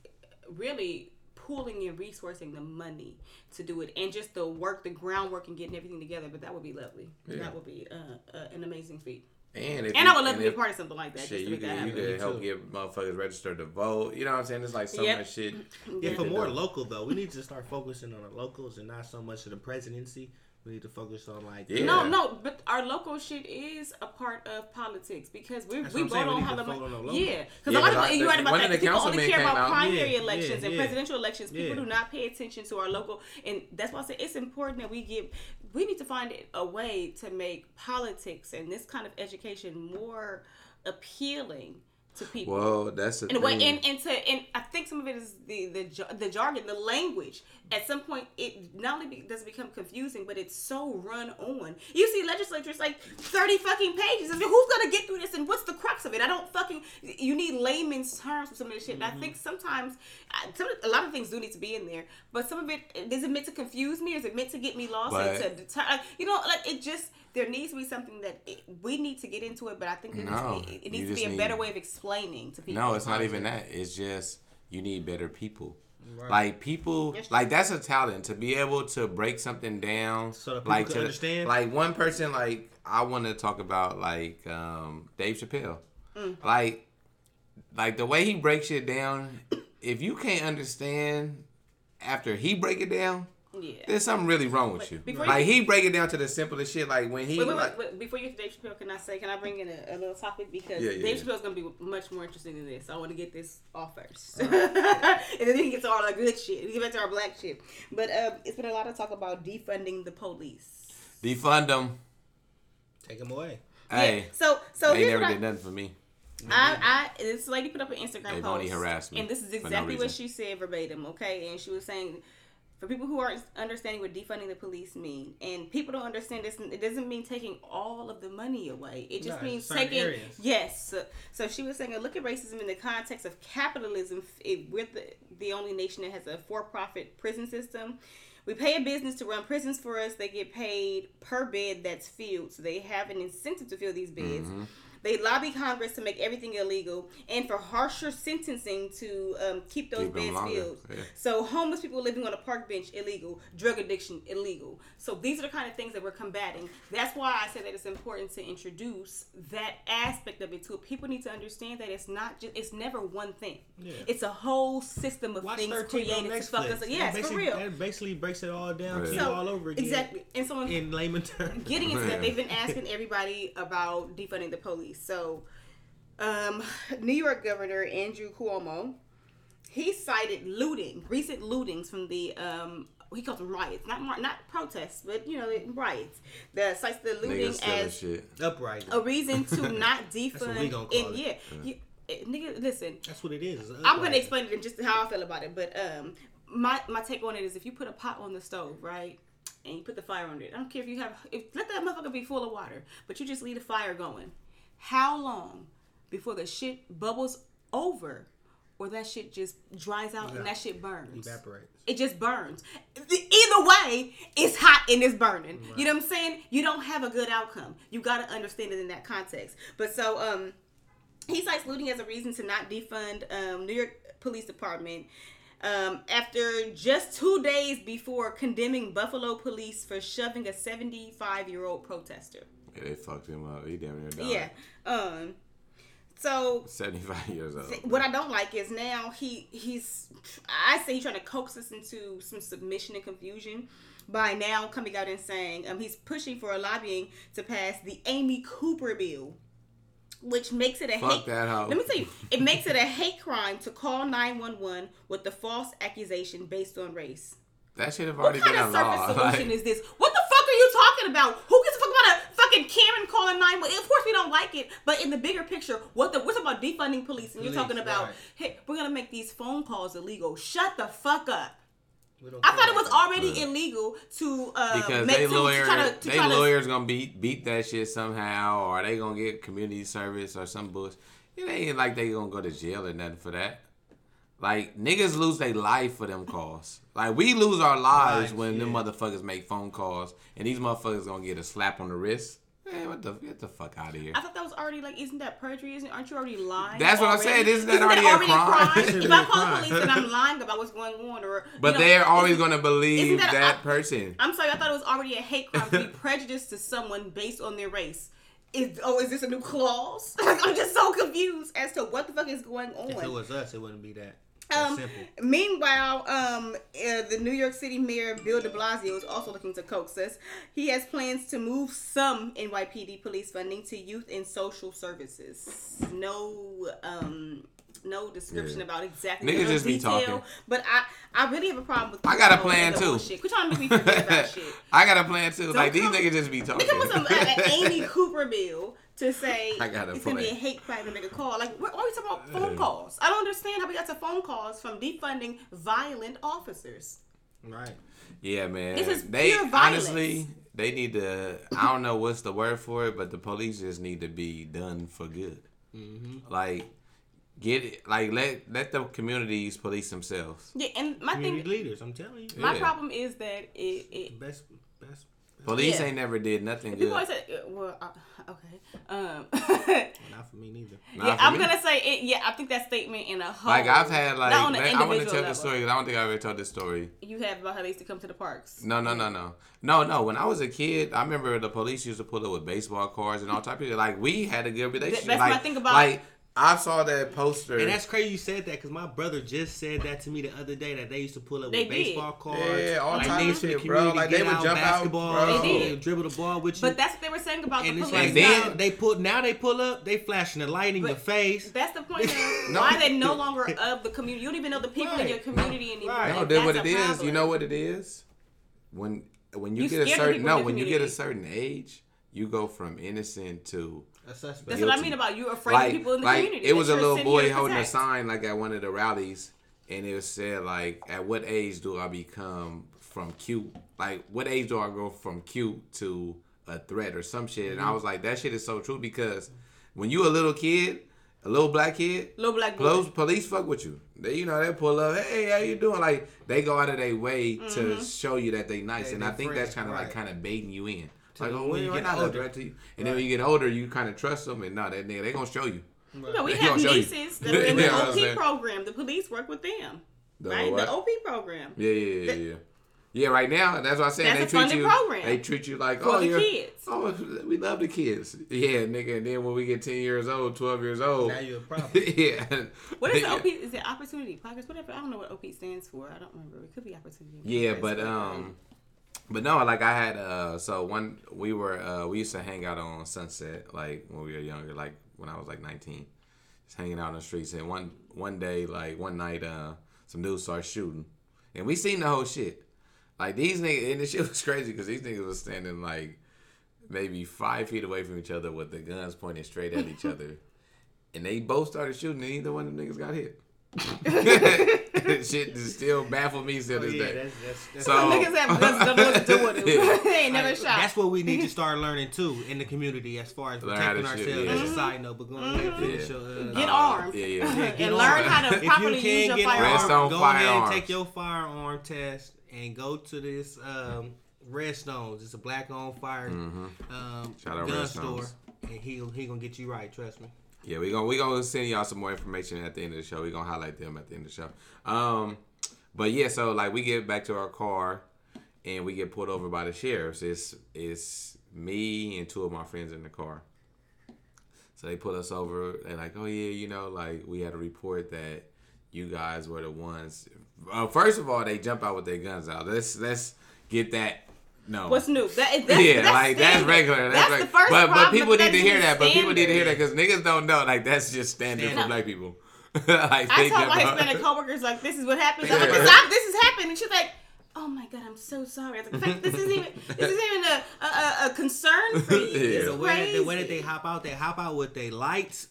really pooling and resourcing the money to do it and just the work, the groundwork and getting everything together. But that would be lovely. Yeah. That would be uh, uh, an amazing feat. and if And you- I would love to be part of something like that. Shit, just to you make that could you could help too. get motherfuckers registered to vote. You know what I'm saying? It's like so Yep. much shit. Yeah, for Yeah. more local though, we need to start focusing on the locals and not so much of the presidency. We need to focus on like Yeah. No, no, but our local shit is a part of politics because we That's we what saying, vote on need how to the vote on the local. yeah because Yeah, a lot 'cause I- of you're right about that. the People only care about out- primary Yeah, elections yeah, and yeah. presidential elections. People Yeah. do not pay attention to our local, and that's why I say it's important that we give. We need to find a way to make politics and this kind of education more appealing to people Well, that's the in a way, thing. and, and to and I think some of it is the the the jargon, the language. At some point, it not only be, does it become confusing, but it's so run on. You see legislatures like thirty fucking pages. I mean, who's gonna get through this, and what's the crux of it? I don't fucking. You need layman's terms for some of this shit. And I mm-hmm. think sometimes, some a lot of things do need to be in there, but some of it is it meant to confuse me, is it meant to get me lost? and But- to deter, you know, like it just. There needs to be something that it, we need to get into it, but I think it No, needs, to be, it needs to be a better way of explaining to people. No, it's not even that. It's just you need better people. Right. Like people, Yes. like that's a talent to be able to break something down. So that people like to understand? Like one person, like I want to talk about, like um, Dave Chappelle. Mm. Like, like the way he breaks it down. If you can't understand after he break it down, Yeah. there's something really wrong with Wait, you. Like you- he break it down to the simplest shit. Like when he Wait, wait, like, wait, wait, Before you get to Dave Chappelle, can I say, can I bring in a, a little topic? Because Yeah, yeah, Dave yeah. Chappelle's going to be much more interesting than this. I want to get this off first. and then we can get to all the good shit. We get back to our black shit. But um, it's been a lot of talk about defunding the police. defund them. take them away. Hey, Yeah. So, so they never what I- did nothing for me. I, I, this lady put up an Instagram They've post, only harassed me and this is for no exactly what she said verbatim. Okay, and she was saying, for people who aren't understanding what defunding the police mean, and people don't understand this, it doesn't mean taking all of the money away. It just No, means taking areas. yes. So, so she was saying, look at racism in the context of capitalism. If we're the, the only nation that has a for-profit prison system. We pay a business to run prisons for us. They get paid per bed that's filled, so they have an incentive to fill these beds. Mm-hmm. They lobby Congress to make everything illegal and for harsher sentencing to um, keep those Keep 'em beds filled. yeah. So homeless people living on a park bench illegal, drug addiction illegal. So these are the kind of things that we're combating. That's why I said that it's important to introduce that aspect of it too. People need to understand that it's not just it's never one thing. Yeah. It's a whole system of Watch things 13 on created to fuck Netflix. us. That Yes, for basically- real. That basically breaks it all down to Right. you So all over again. exactly. And so In layman terms. getting into that, they've been asking everybody about defunding the police. So, um, New York Governor Andrew Cuomo, he cited looting, recent lootings from the um, he calls them riots, not mar- not protests, but you know riots. The cites the looting as shit. Upright. a reason to not defund. gonna and it. yeah, you, eh, nigga, listen, That's what it is. I'm gonna explain it in just how I feel about it, but um, my my take on it is if you put a pot on the stove, right, and you put the fire under it, I don't care if you have if let that motherfucker be full of water, but you just leave the fire going. How long before the shit bubbles over, or that shit just dries out and that shit burns? Evaporates. It just burns. Either way, it's hot and it's burning. You know what I'm saying? You don't have a good outcome. You got to understand it in that context. But so, um, he cites looting as a reason to not defund um, New York Police Department. Um, after just two days before condemning Buffalo police for shoving a 75 year old protester. Yeah, they fucked him up. He damn near died. Yeah. Um. So 75 years old. what I don't like is now he he's I say he's trying to coax us into some submission and confusion by now coming out and saying um he's pushing for a lobbying to pass the Amy Cooper bill, which makes it a Fuck hate. that. Let me tell you, it makes it a hate crime to call nine one one with the false accusation based on race. That should have already What already kind of surface solution Like, is this? What the fuck are you talking about? Who gives a fuck about a fucking Karen calling nine? Of course we don't like it, but in the bigger picture, what the we're talking about defunding police, and you're talking about right. hey, we're gonna make these phone calls illegal. Shut the fuck up. I thought it was about that. already illegal to uh, because make they to, to try to, to they try to- lawyers gonna beat beat that shit somehow, or they gonna get community service or some bullshit. It ain't like they gonna go to jail or nothing for that. Like niggas lose their life for them calls. Like we lose our lives Lives, when them motherfuckers make phone calls, and these motherfuckers gonna get a slap on the wrist. Man, what the get the fuck out of here. I thought that was already like, isn't that perjury? Isn't aren't you already lying? That's what I'm already? saying. Isn't that already a crime? It should if I call the police and I'm lying about what's going on, or But you know, they're always gonna believe that that, a- person. I'm sorry, I thought it was already a hate crime to be prejudiced to someone based on their race. Is oh, is this a new clause? Like, I'm just so confused as to what the fuck is going on. If it was us, it wouldn't be that. Um, meanwhile, um, uh, the New York City Mayor Bill De Blasio is also looking to coax us. He has plans to move some NYPD police funding to youth and social services. No, um, no description Yeah. about exactly Niggas just be detail. talking. But I, I really have a problem with. I got a plan too. bullshit. Quit trying to make me forget about shit. I got a plan too. like these niggas just be talking. Come some uh, an Amy Cooper bill to say I got a it's gonna be a hate crime to make a call. Like, we're always talking about phone calls? I don't understand how we got to phone calls from defunding violent officers. Right. Yeah, man. This is they pure violence. honestly, they need to. I don't know what's the word for it, but the police just need to be done for good. Mm-hmm. Like, get it. Like, let let the communities police themselves. Yeah, and my Community thing, leaders, I'm telling you. my Yeah. problem is that it. it Best, best. Police Yeah. ain't never did nothing people good. always say, uh, well, uh, okay. Um, Not for me neither. Not yeah, I'm me. gonna say it. Yeah, I think that statement in a whole. Like I've had like not on an man, I want to tell level. the story because I don't think I ever told this story. You have about how they used to come to the parks. No, no, no, no, no, no. When I was a kid, I remember the police used to pull up with baseball cards and all type of. Like we had a good relationship. that's like, what I think about- Like I saw that poster. And that's crazy you said that because my brother just said that to me the other day that they used to pull up They with did. baseball cards. Yeah, all like type niggas of shit, bro. community Like, they get would out jump out, basketball, bro. They did. dribble the ball with you. But that's what they were saying about and the it's police. like And now then- they pull now they pull up, they flashing the light in But your face. That's the point of No. why they're no longer of the community. You don't even know the people in your community anymore. Right. No, and then what that's it a is, problem. you know what it is? When when you, You get a certain no, when you get a certain age, you go from innocent to A suspect. That's what I mean about you afraid like, of people in the like community. it was a little boy holding a sign like at one of the rallies, and it was said like, "At what age do I become from cute? Like, what age do I go from cute to a threat or some shit?" Mm-hmm. And I was like, "That shit is so true because when you a little kid, a little black kid, Little black boy. Police, police fuck with you. They, you know, they pull up. Hey, how you doing? Like they go out of their way Mm-hmm. to show you that they nice, They- and they I think that's kind of like kind of baiting you in. Till Like, oh, when when you you get get not older. threat to you, and then when you get older, you kind of trust them, and no, that nigga, they gonna show you. You know, we They have gonna show you. nieces that are in the Yeah, OP saying. program. The police work with them, The right? what? The OP program. Yeah, yeah, yeah, yeah. Yeah, right now, that's what I'm saying. That's they a treat you. program. They treat you like For oh, the you're, kids. Oh, we love the kids. Yeah, nigga. And then when we get ten years old, twelve years old, Now you're a problem. yeah. What is the Yeah. OP? Is it Opportunity Progress? Whatever. I don't know what OP stands for. I don't remember. It could be Opportunity. Yeah, Progress, but um, but no, like I had uh, so one we were uh, we used to hang out on Sunset like when we were younger, like when I was like nineteen, just hanging out on the streets. And one one day, like one night, uh, some dudes started shooting, and we seen the whole shit. Like these niggas, and the shit was crazy because these niggas was standing like maybe five feet away from each other with the guns pointed straight at each other, and they both started shooting, and either one of them niggas got hit. shit just still baffle me still Oh, this yeah, day. that's, that's, that's, So- niggas have guns don't what to do with them. Yeah. they ain't never like, shot. That's what we need to start learning too in the community as far as Learn protecting shoot, ourselves. yeah. As a side note, but go ahead and finish Yeah. your. Uh, Get Uh, armed. yeah, yeah. Yeah, get and learn how to if properly you use can your get firearm. Rest on armed, go ahead and take your firearm test and go to this um, Redstones. It's a black on fire um, Mm-hmm. Shout gun Redstones. store, and he he gonna get you right. Trust me. Yeah, we gonna we gonna send y'all some more information at the end of the show. We gonna highlight them at the end of the show. Um, But yeah, so like we get back to our car and we get pulled over by the sheriffs. It's it's me and two of my friends in the car. So they pull us over. They're like, "Oh yeah, you know, like we had a report that you guys were the ones." Uh, first of all, they jump out with their guns out. Let's let's get that. No. What's new? That is that's, yeah, that's like that's regular. That's, That's reg- the first But but people need to hear just that. But people need to hear that because niggas don't know. Like that's just standard for black people. like I they told my. Hispanic coworkers like, "This is what happens. I'm like, Yeah. this, I- this has happened," and she's like, "Oh my god, I'm so sorry." I was like, fact, this isn't even this isn't even a a, a, a concern for you. Yeah. It's The way, that, the way that they hop out, they hop out with their lights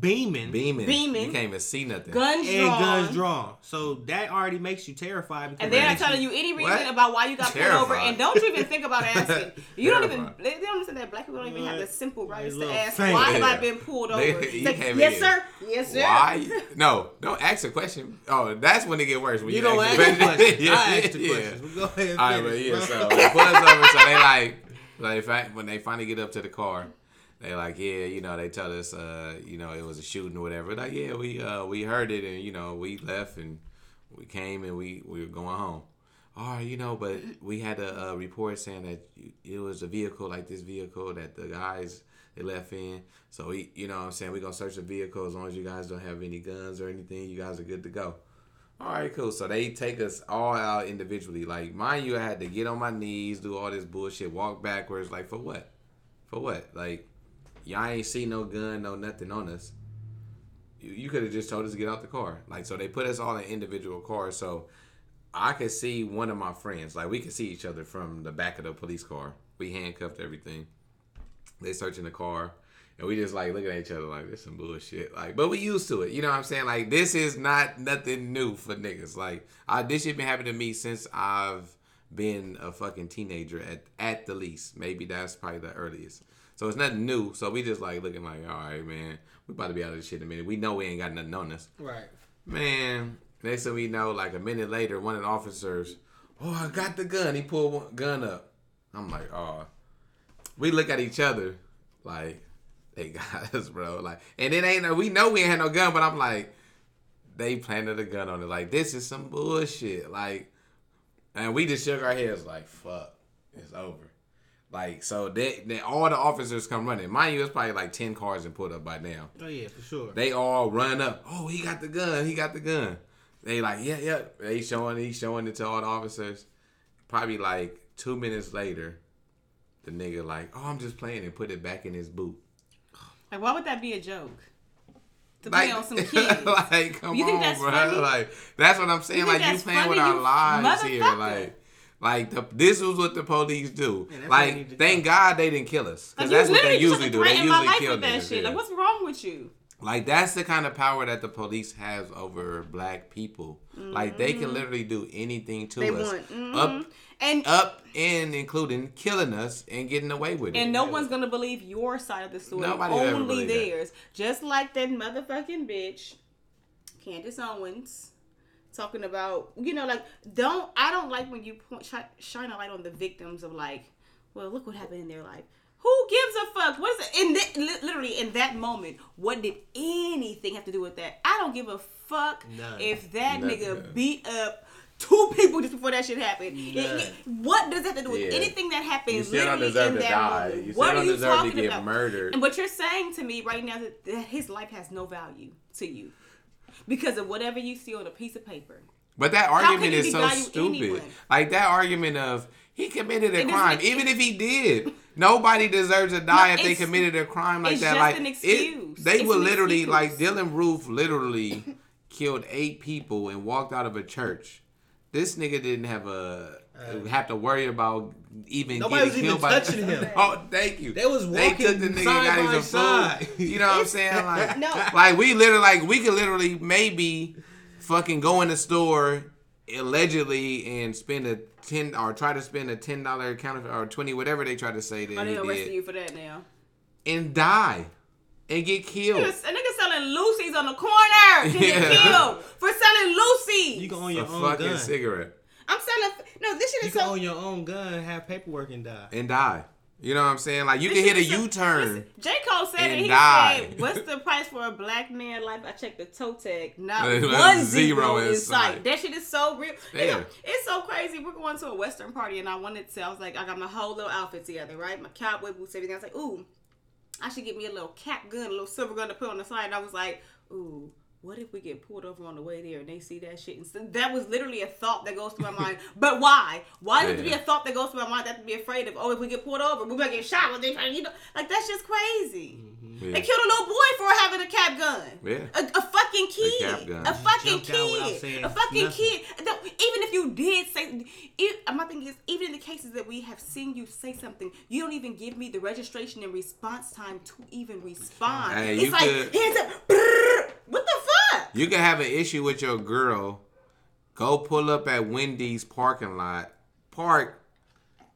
beaming, beaming. Beaming. You can't even see nothing. guns and drawn, guns drawn. So that already makes you terrified. because and they're not telling you any reason What? about why you got pulled over, and don't you even think about asking. You don't even they, they don't understand that black people don't even have the simple rights to ask thing. why have I been pulled over. They- like, yes even- sir, yes sir. Why? No, don't ask a question. Oh, that's when it get worse. When you, You don't ask ask the the questions. Yeah, I ask the yeah. questions. We go ahead and All right, but finish, yeah, so they put us over. So they like, like fi- when they finally get up to the car, they like, yeah, you know, they tell us, uh, you know, it was a shooting or whatever. Like, yeah, we uh, we heard it, and you know, we left and we came and we we were going home. All right, you know, but we had a, a report saying that it was a vehicle like this vehicle that the guys they left in. So we, you know, I'm saying we're gonna search the vehicle as long as you guys don't have any guns or anything. You guys are good to go. All right, cool. So they take us all out individually. Like, mind you, I had to get on my knees, do all this bullshit, walk backwards. Like, for what? For what? Like, y'all ain't see no gun, no nothing on us. You, you could have just told us to get out the car. Like, so they put us all in individual cars. So I could see one of my friends. Like, we could see each other from the back of the police car. We handcuffed everything. They searching the car. And we just like looking at each other like this some bullshit. Like, but we used to it. You know what I'm saying? Like, this is not nothing new for niggas. Like, I, this shit been happening to me since I've been a fucking teenager at at the least. Maybe that's probably the earliest. So it's nothing new. So we just like looking like, all right, man, we about to be out of this shit in a minute. We know we ain't got nothing on us. Right. Man, next thing we know, like a minute later, one of the officers, oh, I got the gun. He pulled one gun up. I'm like, oh. We look at each other, like, they got us, bro. Like, and it ain't no, we know we ain't had no gun, but I'm like, they planted a gun on it. Like, this is some bullshit. Like, and we just shook our heads, like, fuck, it's over. Like, so that they all the officers come running. Mind you, it's probably like 10 cars and put up by now. Oh yeah, for sure. They all run up. Oh, he got the gun. He got the gun. They like, yeah, yeah. They showing, he showing it to all the officers. Probably like two minutes later, the nigga like, oh, I'm just playing and put it back in his boot. Like, why would that be a joke? To Like, play on some kids. like, come You on, bro. funny? Like, that's what I'm saying. You like, you playing with our lives here. Like, like the, this was what the police do. Yeah, that's why they need like, thank go. God they didn't kill us, because that's what they usually do. They usually kill that shit. Like, what's wrong with you? Like that's the kind of power that the police has over black people. Like they can literally do anything to Mm-hmm. They us, mhm. up, And up, and including killing us and getting away with it. and no one's gonna believe your side of the story. Nobody only believe that. theirs. Just like that motherfucking bitch, Candace Owens, talking about you know like don't I don't like when you point shi- shine a light on the victims of like, well look what happened in their life. Who gives a fuck? What is it? In that, literally in that moment, what did anything have to do with that? I don't give a fuck None. if that Nothing. nigga beat up two people just before that shit happened. What does that have to do with Yeah. anything that happened? You still don't literally deserve in to die. moment? You what still are don't you deserve to talking get about? murdered. And what you're saying to me right now that his life has no value to you because of whatever you see on a piece of paper. But that argument is so stupid. anyone? Like that argument of he committed a crime, even if he did. Nobody deserves to die No, if they committed a crime like it's that. just like an it- they It's were literally excuse. like Dylann Roof literally killed eight people and walked out of a church. This nigga didn't have a Uh, have to worry about even Nobody getting was even killed by touching him. Oh, thank you. They was They walking took the nigga side got by his side. food. You know what I'm saying? Like, No. like we literally like we could literally maybe fucking go in the store allegedly and spend a ten or try to spend a ten dollar counterfeit or twenty whatever they try to say that Are they he arresting you for that now? and die and get killed. A nigga selling Lucy's on the corner to get killed for selling Lucy. You can own A your own fucking gun. cigarette I'm selling. No, this shit You is can so. own your own gun, have paperwork, and die. and die. You know what I'm saying? Like you can hit a Listen, U-turn. listen, J. Cole said and it. He die. said, "What's the price for a black man life?" I checked the toe tag. Not There's one zero zero in inside. sight. That shit is so real. You know, it's so crazy. We're going to a Western party, and I wanted to. I was like, I got my whole little outfit together, right? My cowboy boots, everything. I was like, ooh, I should get me a little cap gun, a little silver gun to put on the side. And I was like, ooh. What if we get pulled over on the way there and they see that shit? And so that was literally a thought that goes through my mind. But why? Why does it be a thought that goes through my mind? That to be afraid of. Oh, if we get pulled over, we're gonna get shot. What they trying, you know, like that's just crazy. Mm-hmm. Yeah. They killed a little boy for having a cap gun. Yeah. A, a fucking kid. gun. A fucking Jumped out without kid. A fucking nothing. kid. No, even if you did say, if, my thing is, even in the cases that we have seen you say something, you don't even give me the registration and response time to even respond. Hey, it's you like could- hands up. brrr. What the fuck? You can have an issue with your girl. Go pull up at Wendy's parking lot. Park.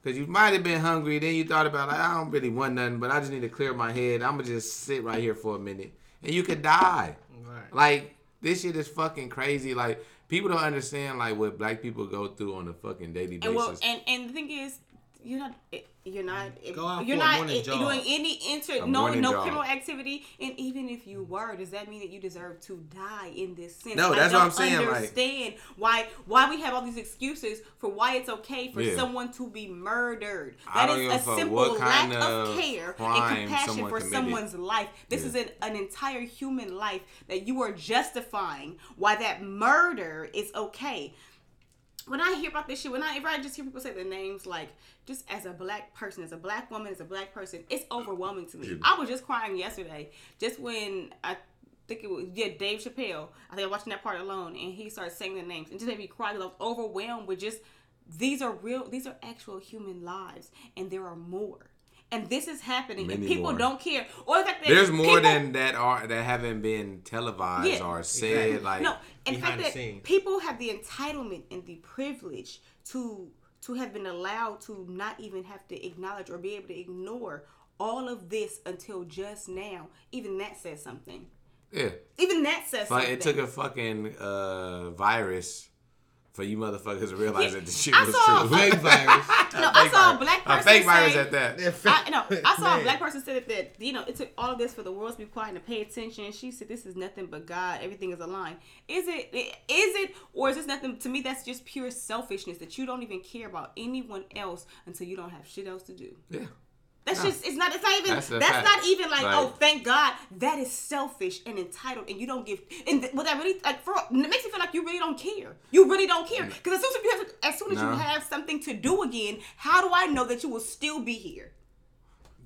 Cause you might have been hungry. Then you thought about like I don't really want nothing, but I just need to clear my head. I'm gonna just sit right here for a minute, and you could die. Right. Like this shit is fucking crazy. Like people don't understand like what black people go through on a fucking daily basis. And well, and and the thing is, you know, not. You're not. Mm. Out you're not doing any inter. No, no jog. criminal activity. And even if you were, does that mean that you deserve to die in this sense? No, I that's what I'm don't saying, like- Understand why? Why we have all these excuses for why it's okay for Yeah. someone to be murdered? That don't is a simple lack of of care and compassion someone for committed. someone's life. This Yeah. is an, an entire human life that you are justifying why that murder is okay when I hear about this shit, when I if I just hear people say their names, like just as a black person, as a black woman, as a black person, it's overwhelming to me. I was just crying yesterday, just when I think it was yeah Dave Chappelle. I think I was watching that part alone, and he started saying the names, and just made me cry because I was overwhelmed with just these are real, these are actual human lives, and there are more. And this is happening, and people more. don't care. Or the fact that There's more people- than that are that haven't been televised Yeah. or said. Exactly. Like no, and behind fact the that scenes. people have the entitlement and the privilege to to have been allowed to not even have to acknowledge or be able to ignore all of this until just now. Even that says something. yeah, Even that says like something. it took a fucking uh, virus for you motherfuckers to realize Yeah. that the shit I was saw- true. Fake virus. no, I saw a black a person fake virus say, at that. I, no, I saw a black person said that you know it took all of this for the world to be quiet and to pay attention. She said this is nothing but God. Everything is aligned. Is it? Is it? Or is this nothing? To me, that's just pure selfishness that you don't even care about anyone else until you don't have shit else to do. Yeah. That's No. just. It's not. It's not even. That's That's, not even like. Oh, like- oh, thank God. That is selfish and entitled, and you don't give. And th- what that really like for it makes me feel like you really don't care. You really don't care mm. because as soon as you have, as soon as No. you have something to do again, how do I know that you will still be here?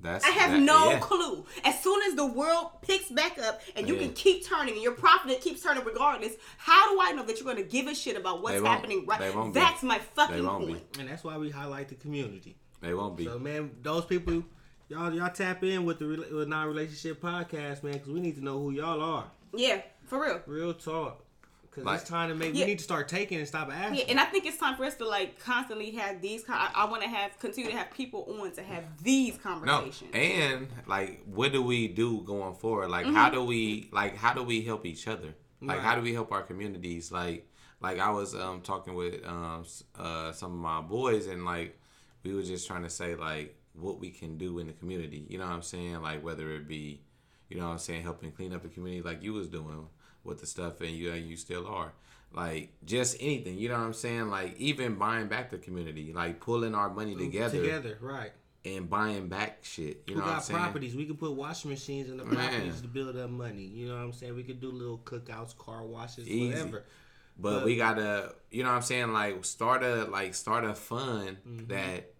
That's I have that- no yeah. clue. As soon as the world picks back up and you Yeah. can keep turning and your profit keeps turning regardless, how do I know that you're going to give a shit about what's happening right? They won't be. That's my fucking They won't be. point. And that's why we highlight the community. They won't be. So man, those people, y'all y'all tap in with the rela- with non-relationship podcast, man, because we need to know who y'all are. Yeah, for real. Real talk. Because Like- it's time to make. Yeah. We need to start taking and stop asking. Yeah, and I think it's time for us to like constantly have these. Con- I, I want to have continue to have people on to have these conversations. No, conversations. and like, what do we do going forward? Like, how Mm-hmm. do we like how do we help each other? Like, Right. how do we help our communities? Like, like I was um talking with um uh some of my boys, and like we were just trying to say like what we can do in the community. You know what I'm saying? Like whether it be, you know what I'm saying, helping clean up the community like you was doing with the stuff, and you you still are. Like just anything, you know what I'm saying? Like even buying back the community, like pulling our money together Together, right. and buying back shit. You We know what I'm got saying? properties. We could put washing machines in the Man. properties to build up money. You know what I'm saying? We could do little cookouts, car washes, Easy. whatever. But But- we gotta, you know what I'm saying? Like start a like start a fund Mm-hmm. that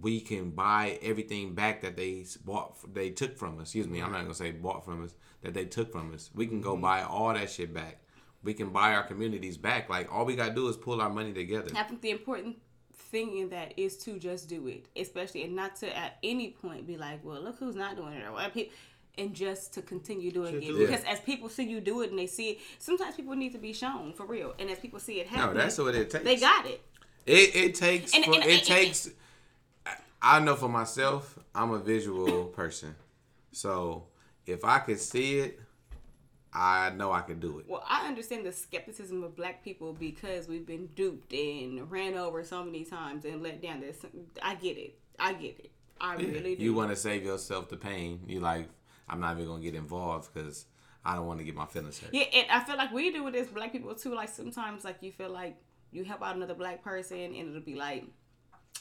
we can buy everything back that they bought, they took from us. Excuse me, I'm not gonna say bought from us. That they took from us. We can Mm-hmm. go buy all that shit back. We can buy our communities back. Like all we gotta do is pull our money together. I think the important thing in that is to just do it, especially and not to at any point be like, well, look who's not doing it, or what people. And just to continue doing To it do it. because as people see you do it and they see it, sometimes people need to be shown for real. And as people see it happen, No, happen, that's what it takes. they got it. It it takes And- for, and- it and- takes. I know for myself, I'm a visual person, so if I could see it, I know I could do it. Well, I understand the skepticism of black people because we've been duped and ran over so many times and let down. This, I get it. I get it. I really do. You want to save yourself the pain. You like, I'm not even gonna get involved because I don't want to get my feelings hurt. Yeah, and I feel like we do with this black people too. Like sometimes, like you feel like you help out another black person, and it'll be like,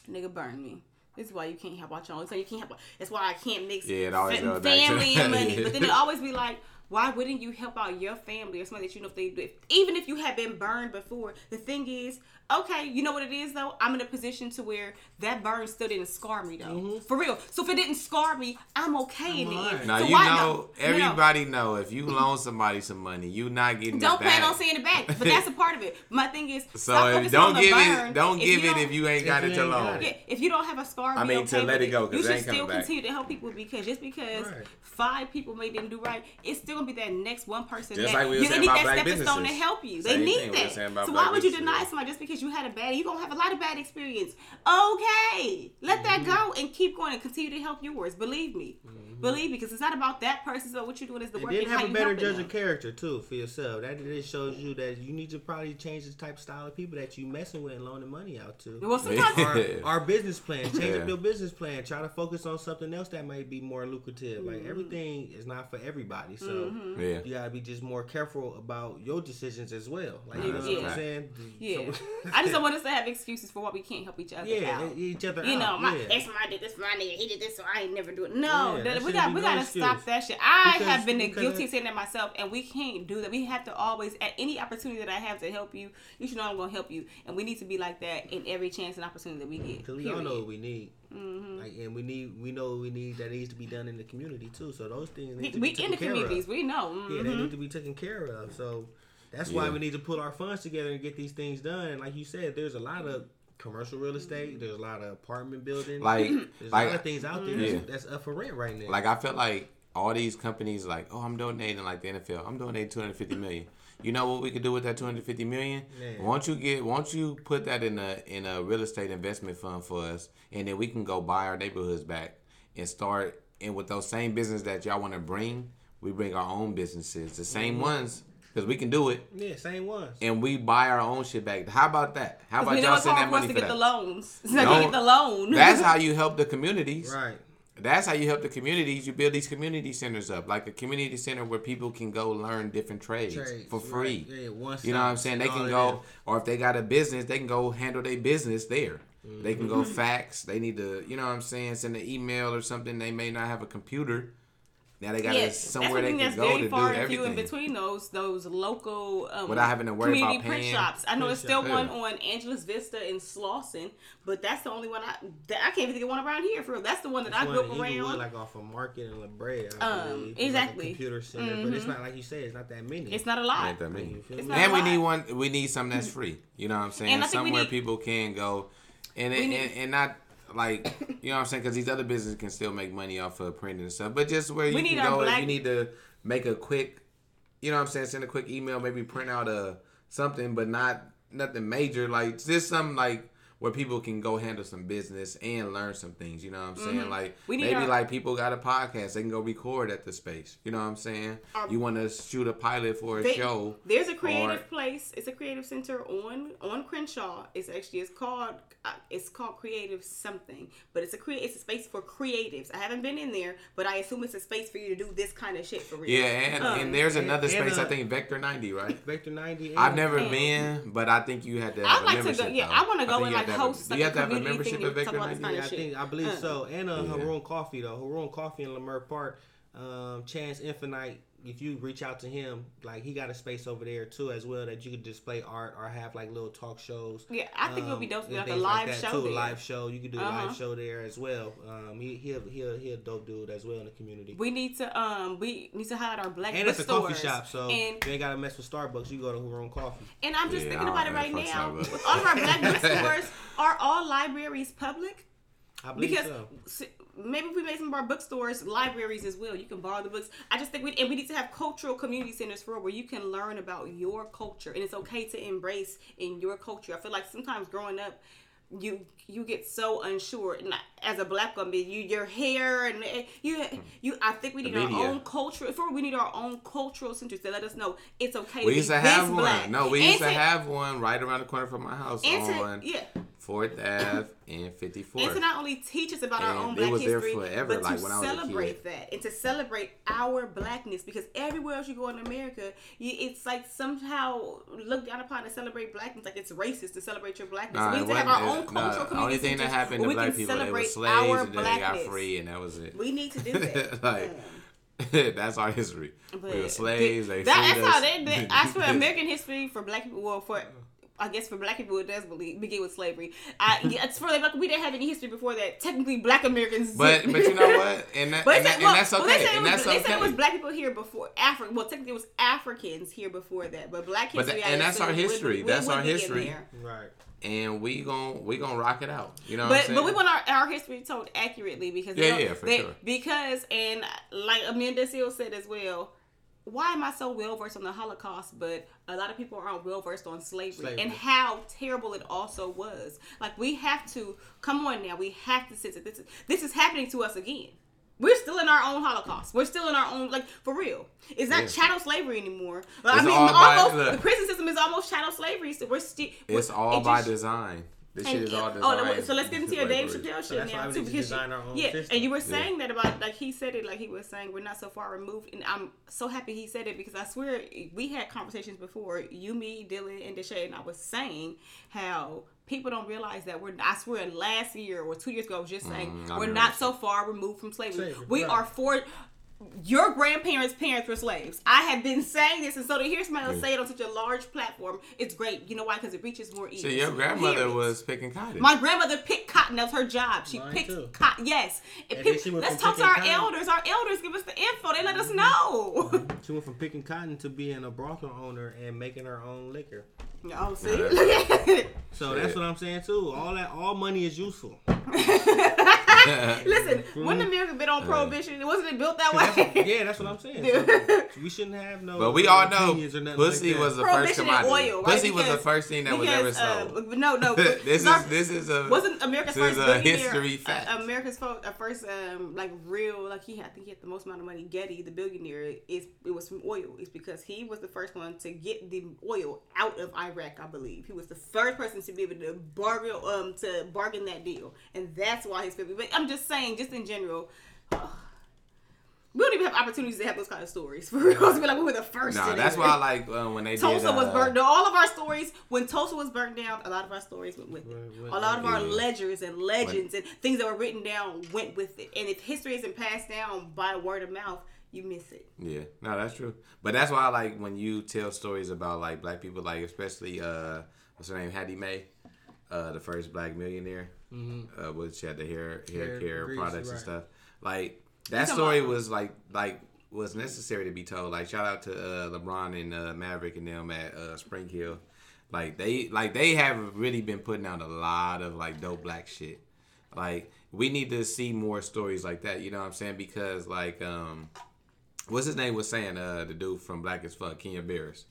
"Nigga, burn me." This is why you can't help out your own. So you can't help. That's why I can't mix Yeah, it always fa- goes back to family and money. But then it always be like, why wouldn't you help out your family or somebody that you know if they do? Even if you have been burned before, the thing is, okay, you know what it is though. I'm in a position to where that burn still didn't scar me though, Mm-hmm. for real. So if it didn't scar me, I'm okay in the alright. end. Now so you why know, no? No, no. everybody know if you loan somebody some money, you not getting it. back. Don't it plan back. on seeing it back, but that's a part of it. My thing is, So if, don't give it, don't give it don't- if you ain't got it to loan. Yeah, if you don't have a scar, I mean, okay to let with it go, 'cause You it should ain't coming still back. continue to help people because just because Right. five people may didn't do right, it's still gonna be that next one person Just that like we were you saying need about that black stepping stone to help you. They need thing we were that. So why would you deny somebody just because you had a bad? you're gonna have a lot of bad experience. Okay, let that Mm-hmm. go and keep going and continue to help yours. Believe me, believe me, because it's not about that person. It's about what you're doing. Is the And work then and have how a you better helping judge them. of character too for yourself. That it shows you that you need to probably change the type of style of people that you messing with and loaning money out to. Well, sometimes Yeah. our, our business plan, change Yeah. up your business plan. Try to focus on something else that might be more lucrative. Like everything is not for everybody, so Mm-hmm. Yeah. you gotta be just more careful about your decisions as well. Like you Yeah, know that's what a I'm saying? Yeah, So- I just don't want us to have excuses for what we can't help each other yeah, out. each other. You know, out. my yeah. ex man did this my nigga. He did this, so I ain't never do it. No, Yeah, that- that we got be we no gotta excuse. stop that shit. I Because- have been because guilty of saying that myself, and we can't do that. We have to always, at any opportunity that I have to help you, you should know I'm gonna help you, and we need to be like that in every chance and opportunity that we get. Because we all know what we need. Mm-hmm. Like, and we need, we know what we need that needs to be done in the community too. So those things need to We be in the care communities, of. we know. Yeah, they need to be taken care of. So that's why we need to put our funds together and get these things done. And like you said, there's a lot of commercial real estate. There's a lot of apartment buildings. Like, there's a lot of things out there Yeah. that's, that's up for rent right now. like I felt like all these companies, like, oh, I'm donating like the NFL. I'm donating 250 million. You know what we could do with that 250 million? Man. Won't you get? Won't you put that in a in a real estate investment fund for us, and then we can go buy our neighborhoods back and start. And with those same business that y'all want to bring, we bring our own businesses, the same Mm-hmm. ones, because we can do it, yeah, same ones. and we buy our own shit back. How about that? How about we know y'all send hard that for us money to for get the loans. It's not to get the loan. That's how you help the communities. Right. That's how you help the communities. You build these community centers up, like a community center where people can go learn different trades, Trades, for free. right. Yeah, one You know what I'm saying? They can all of go, or if they got a business, they can go handle their business there. They can Mm-hmm. go fax. They need to, you know what I'm saying, send an email or something. They may not have a computer. Now they got Yeah, to somewhere that's they one thing can that's go very to do far and few in between those those local um, Without having to worry community about print paying. shops. I know Print it's still shop. one on Angeles Vista in Slauson, but that's the only one I that I can't even think of one around here for real. That's the one that I It's grew one up in Inglewood, around. like off of Market and La Brea. I Um, believe. It's like a exactly. computer center, but it's Mhm. not like you said. It's not that many. it's not a lot. Ain't that many. It's not And a we lot. need one. We need something that's free. You know what I'm saying? And I think we Somewhere need- people can go, and and, need- and, and not like you know what I'm saying? Because these other businesses can still make money off of printing and stuff. But just where you We can go if you need to make a quick, you know what I'm saying? Send a quick email, maybe print out a something, but not nothing major. Like just something like. Where people can go handle some business and learn some things, you know what I'm saying? Like Mm-hmm. We maybe our- like people got a podcast, they can go record at the space. You know what I'm saying? Our- you want to shoot a pilot for a They- show? There's a creative or- place. It's a creative center on on Crenshaw. It's actually it's called uh, it's called Creative something, but it's a create it's a space for creatives. I haven't been in there, but I assume it's a space for you to do this kind of shit for real. Yeah, and, Um, and there's another and, space. I uh, think Vector 90, right? Vector 90. I've never and- been, but I think you had to have I'd a like to go. Yeah, though. I want to go think and you like have to have a- like you have to have a membership at and talk Vector about this 90? Yeah, I think I believe Uh. so. And uh, Yeah. Harun Coffee though. Harun Coffee in Leimert Park. Um, Chance Infinite. If you reach out to him, like he got a space over there too, as well that you could display art or have like little talk shows. Yeah, I think it would be um, dope to do like a things live that, show too. there. Live show. You could do a Uh-huh. live show there as well. Um, he he'll he'll he'll dope dude as well in the community. We need to um we need to highlight our black and it's a bookstores. coffee shop, so and you ain't gotta mess with Starbucks. You go to Harun Coffee. and I'm just Yeah, thinking about it right now. With all of our black bookstores, are all libraries public? I believe because so. maybe if we make some of our bookstores libraries as well you can borrow the books i just think we and we need to have cultural community centers for where you can learn about your culture and it's okay to embrace in your culture i feel like sometimes growing up you you get so unsure and as a black woman you your hair and eh, you you i think we need our own culture for we need our own cultural centers that let us know it's okay We to used be to have one. black. No, we And used to to- have one right around the corner from my house and to- yeah Fourth Ave and 54th. and to not only teach us about our own black history, forever, but like, to when I was a celebrate that and to celebrate our blackness. Because everywhere else you go in America, you, it's like somehow looked down upon to celebrate blackness. Like it's racist to celebrate your blackness. Nah, we need to have our own cultural nah, community. The only thing that happened to black people, they were celebrate slaves and then they got free, and that was it. We need to do that. like, that's our history. But we were slaves. that- They that's freed how they, they I swear American history for black people well for I guess for black people it does believe, begin with slavery. I, it's for like we didn't have any history before that. Technically, black Americans. But did. but you know what? And, that, But and, that- said, and well, that's well, okay. they said, it and was, that's they okay. said it was black people here before Africa. Well, technically, it was Africans here before that. But black But history, the- I and that's our assume, would- history. would- That's would our begin history. Right. and we gon' we gonna rock it out. You know what But I'm saying? but we want our, our history told accurately because Yeah, yeah, for they- sure. because and like Amanda Seales said as well. Why am I so well versed on the Holocaust, but a lot of people aren't well versed on slavery, Slavery. and how terrible it also was? Like we have to come on now. We have to sense that this is this is happening to us again. We're still in our own Holocaust. We're still in our own like for real. It's not Yeah. chattel slavery anymore. But I mean, by- almost look. the prison system is almost chattel slavery. So we're still. it's all it by just- design. This shit and- is all oh, designed. no, so let's get into your Dave Like, Chappelle So shit that's now we too, because design our own yeah, system. and you were saying that about like he said it, like he was saying we're not so far removed, and I'm so happy he said it because I swear we had conversations before you, me, Dylan, and Deshae, and I was saying how people don't realize that we're. I swear, last year or two years ago, I was just saying Mm, we're not so far removed from slavery. Slavery, we right. are for. Your grandparents' parents were slaves. I have been saying this, and so to hear somebody else say it on such a large platform, it's great. You know why? Because it reaches more ears. See, your grandmother hear it. was picking cotton. My grandmother picked cotton. That was her job. She Mine picked too. cotton. Yes. And And peop- then she went let's from talk to our picking cotton- elders. Our elders give us the info. They let us mm-hmm. know. She went from picking cotton to being a brothel owner and making her own liquor. oh, see? Look at it. So Shit. that's what I'm saying too. All that, all money is useful. Listen, when America been on prohibition, wasn't it built that way? what- yeah, that's what I'm saying. So, we shouldn't have no. But we all know opinions or nothing pussy like was the first commodity. oil, right? Pussy was the first thing that was ever because, uh, sold. no, no. this our- is this is a Wasn't America's this first is a billionaire, history uh, fact. America's fo- uh, first um like real like he had I think he had the most amount of money. Getty, the billionaire, is it was from oil. It's because he was the first one to get the oil out of Iraq. I believe he was the first person to be able to bargain um to bargain that deal, and that's why he's. But I'm just saying, just in general. We don't even have opportunities to have those kind of stories for real. To be like we were the first. No, that's why. I like uh, when they Tulsa did. was uh, burned. All of our stories, when Tulsa was burned down, a lot of our stories went with it. Right, A lot of our ledgers and legends and things that were written down went with it. And if history isn't passed down by word of mouth, you miss it. Yeah, no, that's true. But that's why I like when you tell stories about like black people, like especially uh, what's her name, Hattie Mae, uh, the first black millionaire. Mm-hmm. Uh, what she had the hair hair, Hair care grease, products and stuff. Like that story about- was like like was necessary to be told. Like shout out to uh, LeBron and uh, Maverick and them at uh, SpringHill. Like they like they have really been putting out a lot of like dope black shit. Like we need to see more stories like that. You know what I'm saying? Because like um what's his name was saying uh the dude from Black as Fuck, Kenya Barris.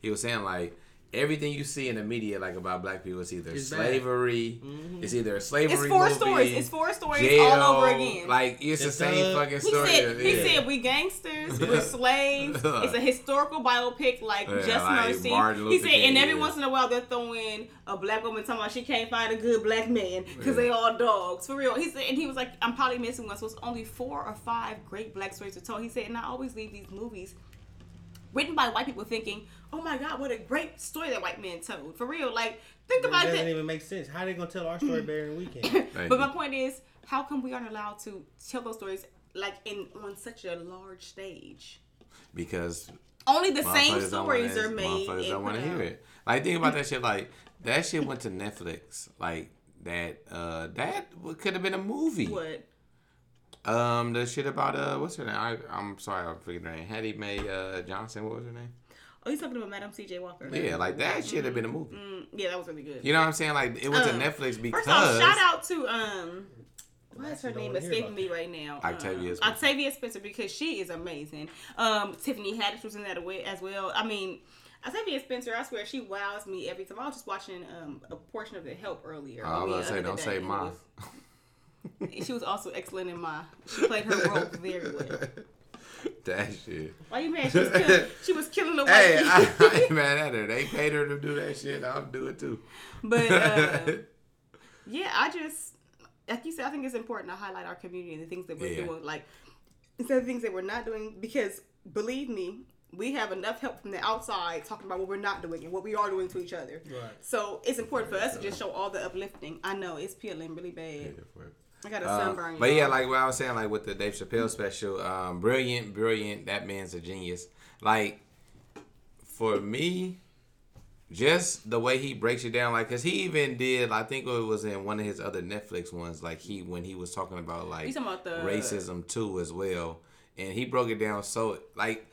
He was saying like everything you see in the media like about black people is either It's bad. slavery, it's either a slavery It's four movie, stories. It's four stories jail, all over again. Like it's the It's, same uh, fucking he story. said, he Yeah. said we gangsters, we're slaves. It's a historical biopic like Yeah, Just like Mercy. Martin He Luther said, and every yeah. once in a while they'll throw in a black woman talking about she can't find a good black man because they all dogs for real. He said, and he was like, I'm probably missing one. So it's only four or five great black stories to tell. He said, and I always leave these movies written by white people thinking, oh my god, what a great story that white man told. For real, like think about It about doesn't even make sense. How they gonna tell our story better than we can? But my point is, how come we aren't allowed to tell those stories like in on such a large stage? because Only the same motherfuckers don't stories are made. Motherfuckers and don't want to hear it. Like think about that shit. Like that shit went to Netflix. Like that. Uh, that could have been a movie. What? Um, the shit about uh, what's her name? I, I'm sorry, I forget her name. Hattie Mae uh, Johnson. What was her name? Oh, he's talking about Madam C.J. Walker. Yeah, like that should have been a movie. Mm, yeah, that was really good. You know what I'm saying? Like it went Um, to Netflix because First off, shout out to um. What's her name wanna escaping about me right now? Octavia um, Spencer. Octavia Spencer because she is amazing. Um, Tiffany Haddish was in that as well. I mean, Octavia Spencer, I swear she wows me every time. I was just watching um a portion of The Help earlier. I mean, was gonna say, other don't say that, and it ma. She was also excellent in Ma. She played her role very well. that shit. Why you mad? She was killing, she was killing the white Hey, I. I ain't mad at her. They paid her to do that shit. I'll do it too. But uh, yeah, I just like you said, I think it's important to highlight our community and the things that we're Yeah. doing, like instead of things that we're not doing. Because believe me, we have enough help from the outside talking about what we're not doing and what we are doing to each other. Right. So it's important for us to just show all the uplifting. I know it's peeling really bad. I got a Uh, sunburn. but yeah, like what I was saying, like with the Dave Chappelle special, um, brilliant, brilliant. That man's a genius. Like for me, just the way he breaks it down, like, cause he even did. I think it was in one of his other Netflix ones, like he when he was talking about like You talking about the- racism too as well, and he broke it down so like.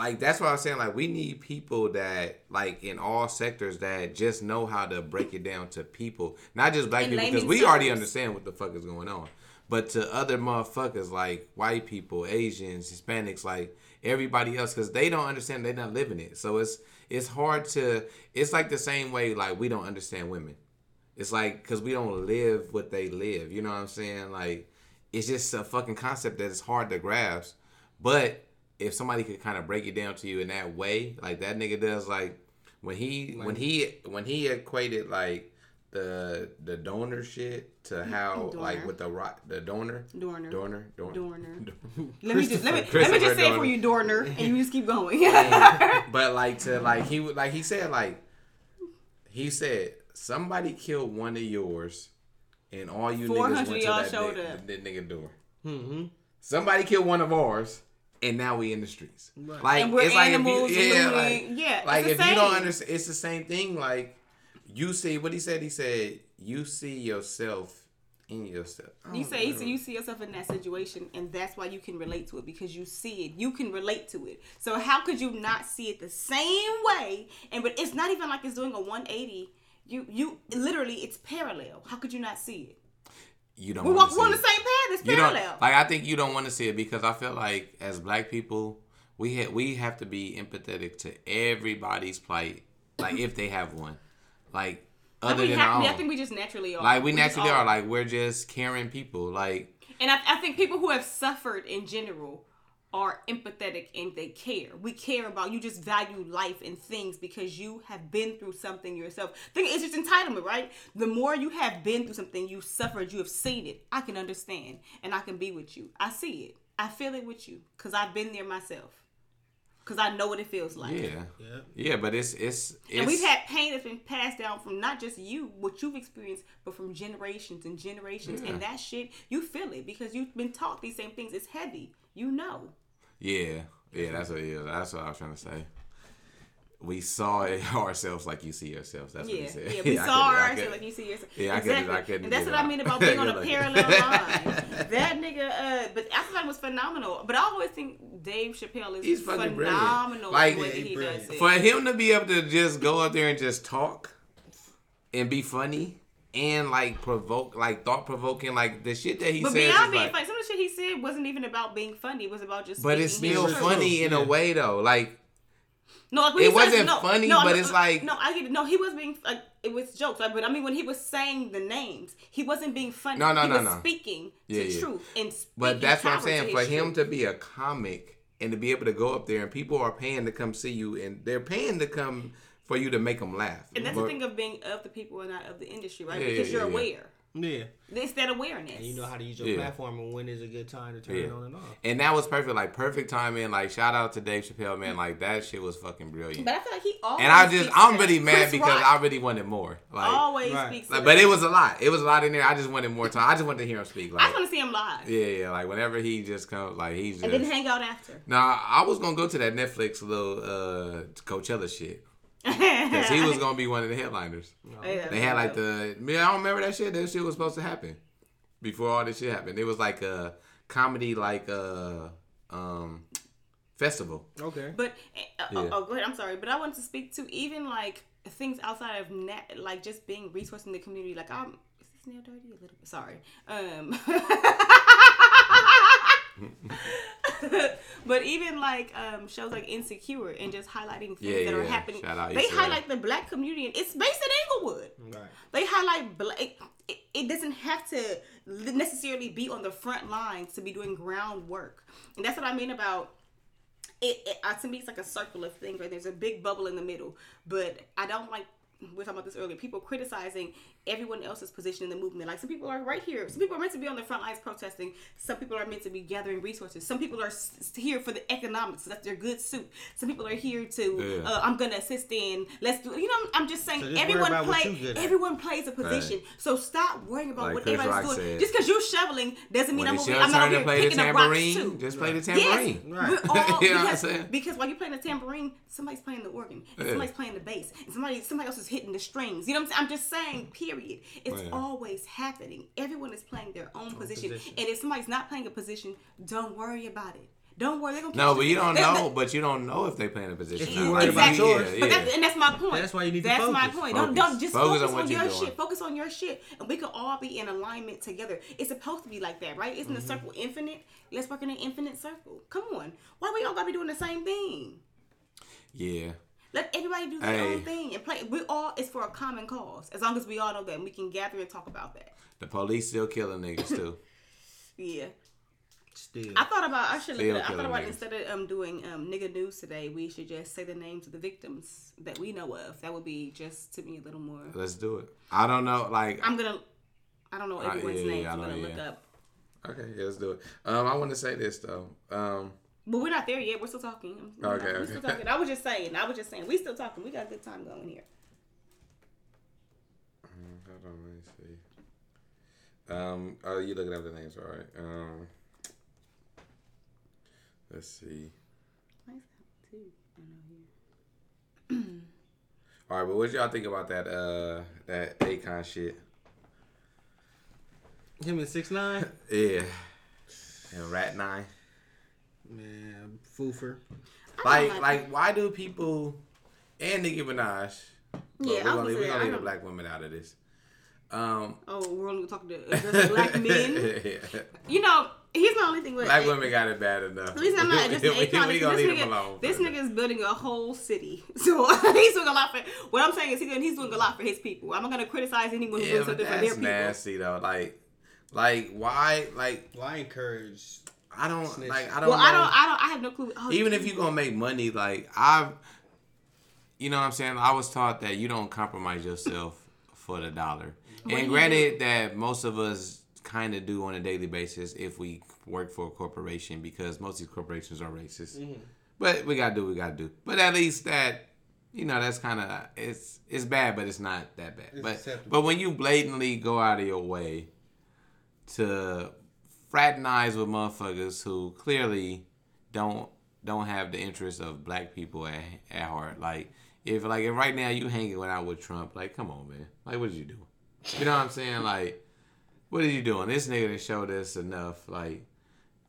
Like that's what I'm saying. Like we need people that, like in all sectors, that just know how to break it down to people, not just black In people, because we already understand what the fuck is going on. But to other motherfuckers like white people, Asians, Hispanics, like everybody else, because they don't understand, they're not living it. So it's it's hard to. It's like the same way like we don't understand women. It's like because we don't live what they live. You know what I'm saying? Like it's just a fucking concept that is hard to grasp. But if somebody could kind of break it down to you in that way, like that nigga does, like when he when he when he equated like the the donor shit to how like with the rock the donor Dorner. donor donor. Dorner. Let me just let me let me just say it for you, Dorner, and you just keep going. but like to like he would like he said like he said somebody killed one of yours and all you niggas went to y'all that, up. that nigga door. Mm-hmm. Somebody killed one of ours and now we in the streets. Right. Like And we're it's like if animals you, yeah, and like, yeah, like if you don't understand, it's the same thing. Like you see what he said. He said you see yourself in yourself. You say you see, you see yourself in that situation, and that's why you can relate to it because you see it. You can relate to it. So how could you not see it the same way? And but it's not even like it's doing a 180. You you literally it's parallel. How could you not see it? You don't. We walk we're on the same path. It's you parallel. like i think you don't want to see it because i feel like as black people we ha- we have to be empathetic to everybody's plight like if they have one like other than our I think we just naturally are. like we just naturally are like we're just caring people like And I, I think people who have suffered in general are empathetic and they care. We care about you. Just value life and things because you have been through something yourself. think it's just entitlement, right? The more you have been through something, you've suffered, you have seen it. I can understand and I can be with you. I see it. I feel it with you because I've been there myself. Because I know what it feels like. yeah Yeah. yeah but it's it's it's And we've had pain that's been passed down from not just you, what you've experienced, but from generations and generations. Yeah. And that shit, you feel it because you've been taught these same things. It's heavy. You know. Yeah yeah that's what yeah that's what i was trying to say we saw it ourselves like you see yourselves that's what Yeah, he said yeah. We I saw ourselves like you see yourself. Yeah, I couldn't- exactly. I couldn't and that's what I mean about being on a parallel line. That nigga, uh, but after that was phenomenal. But I always think Dave Chappelle is He's fucking brilliant. phenomenal Like, the way yeah, he brilliant. for him to be able to just go up there and just talk and be funny and like provoke like thought provoking like the shit that he said. but says beyond is being like, funny, some of the shit he said wasn't even about being funny. It was about just. but it's still his funny in a way though like No, like when It he wasn't no, funny, no, but no, it's no, like- no, I get it. No, he was being like it was jokes, right? But I mean, when he was saying the names, he wasn't being funny. No, no, he no, was no. speaking Yeah, to yeah. truth and speaking but that's what I'm saying his for him truth. to be a comic and to be able to go up there and people are paying to come see you and they're paying to come for you to make them laugh And that's But- the thing of being of the people and not of the industry, right? Yeah, because you're yeah, yeah. aware. Yeah. It's that awareness. And you know how to use your Yeah. platform and when is a good time to turn Yeah. it on and off. and that was perfect like perfect timing like shout out to Dave Chappelle man like that shit was fucking brilliant But I feel like he always. and I just speaks I'm really mad Chris because Rock I really wanted more like always Right. speaks. Like, but it was a lot. It was a lot in there. I just wanted more time. I just wanted to hear him speak. I just want to see him live yeah, yeah. Like whenever he just comes, like he's just. and then hang out after. Nah, I was gonna go to that Netflix little uh Coachella shit because he was gonna be one of the headliners. They had like the. Man, I don't remember that shit. That shit was supposed to happen before all this shit happened. It was like a comedy, like a um festival. Okay. But uh, oh, Yeah. oh, go ahead. I'm sorry, but I wanted to speak to even like things outside of nat- like just being resourced in the community. Like I'm. Is this nail dirty? A little bit. Sorry. Um. but even like um shows like Insecure and just highlighting things Yeah, that are yeah. happening. Shout out they Issa highlight the black community and it's based in Inglewood. Right. They highlight black. It, it, it doesn't have to necessarily be on the front lines to be doing groundwork, and that's what I mean about it. it uh, to me, it's like a circular thing. Right, there's a big bubble in the middle, but I don't like we are talking about this earlier. People criticizing everyone else's position in the movement. Like some people are right here. Some people are meant to be on the front lines protesting. Some people are meant to be gathering resources. Some people are s- here for the economics. That's their good suit. Some people are here to. Yeah. Uh, I'm gonna assist in. Let's do. You know, I'm just saying. So just everyone play. you good at. Everyone plays a position. So stop worrying about Like what Chris everybody's Rock doing. said. Just because you're shoveling doesn't mean When I'm over, I'm not over to here play the picking up rocks tambourine, too. just play the Yes, tambourine. Right. we're all You know what I'm saying? because while you're playing the tambourine, somebody's playing the organ, Yeah. somebody's playing the bass, and somebody somebody else is hitting the strings. You know what I'm saying? I'm just saying, period. It's Yeah. always happening. Everyone is playing their own position. position. and if somebody's not playing a position, don't worry about it. Don't worry. They're gonna No, but you don't they're- know. But you don't know if they play in a position. If or you not. worried about yours. Yeah, yeah. that's, and that's my point. That's why you need to focus. That's my focus. point. Don't, don't just Focus focus, on on, your doing. shit. Focus on your shit, and we can all be in alignment together. It's supposed to be like that, right? Isn't the mm-hmm. circle infinite? Let's work in an infinite circle. Come on, why we all gotta be doing the same thing? yeah. Let everybody do their Hey. own thing and play. We all it's for a common cause. As long as we all know that, and we can gather and talk about that. The police still killing niggas too. Yeah. Still. I thought about I should look Still at it. I thought about niggas. instead of um doing um nigga news today, we should just say the names of the victims that we know of. That would be just to me a little more. Let's do it. I don't know. Like, I'm gonna. I don't know Uh, everyone's yeah, yeah, names. I I'm gonna look yeah. up. okay, yeah, let's do it. Um, I want to say this though. Um, But we're not there yet. We're still talking. We're Okay, not- we're okay. still talking. I was just saying. I was just saying. We still talking. We got a good time going here. hold on, let me see. Um, oh, you looking up the names, all right? Um, let's see. Why is that two? I know here. All right, but what y'all think about that? Uh, that Akon shit. Him and six nine. Yeah. And Rat Nine. Man, foofer. Like, like like, why do people and Nicki Minaj? but Yeah, we're gonna, we're gonna I leave the black women out of this. Um, Oh, we're only talking to black men. You know, here's my only thing with black women got it bad enough. The reason I'm not just we, Akon we gonna this leave them nigga, alone. this nigga is building a whole city. So he's doing a lot for. What I'm saying is he's doing, he's doing a lot for his people. I'm not gonna criticize anyone who Yeah, does but something for their that's people. nasty though. Like, like why? Like, why encourage. I don't Snitch. like. I don't. Well, know. I don't. I don't. I have no clue. Oh, even if you gonna make money, like I've, you know what I'm saying. I was taught that you don't compromise yourself for the dollar. do and you granted that most of us kind of do on a daily basis if we work for a corporation because most of these corporations are racist. Mm-hmm. But we gotta do what we gotta do. But at least that. You know that's kind of it's it's bad, but it's not that bad. It's but acceptable. but when you blatantly go out of your way to fraternize with motherfuckers who clearly don't don't have the interest of black people at, at heart. Like if like if right now you hanging out with Trump, like come on man, like what did you do? You know what I'm saying? Like what are you doing? This nigga done showed us enough. Like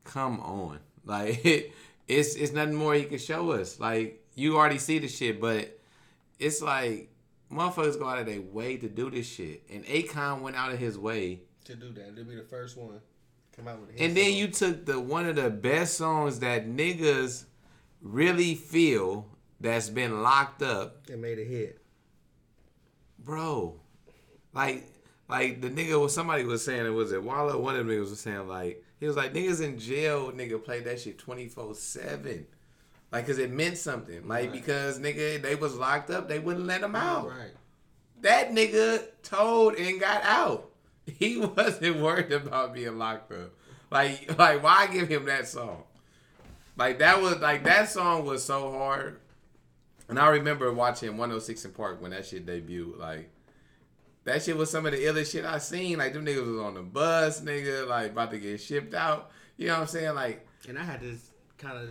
come on, like it's it's nothing more he can show us. Like you already see the shit, but it's like motherfuckers go out of their way to do this shit, and Akon went out of his way. To do that, to be the first one. Come out with And then song. you took the one of the best songs that niggas really feel that's been locked up, It made a hit. bro. Like, like the nigga was somebody was saying it was it Wallo. One of the niggas was saying like he was like niggas in jail, nigga played that shit twenty four seven, like cause it meant something. Like Right. because nigga they was locked up, they wouldn't let them out. Right. That nigga told and got out. He wasn't worried about being locked up. Like, like why give him that song? Like that was like that song was so hard. And I remember watching 106 & Park when that shit debuted. Like that shit was some of the illest shit I seen. Like them niggas was on the bus, nigga, like about to get shipped out. You know what I'm saying? Like And I had to kind of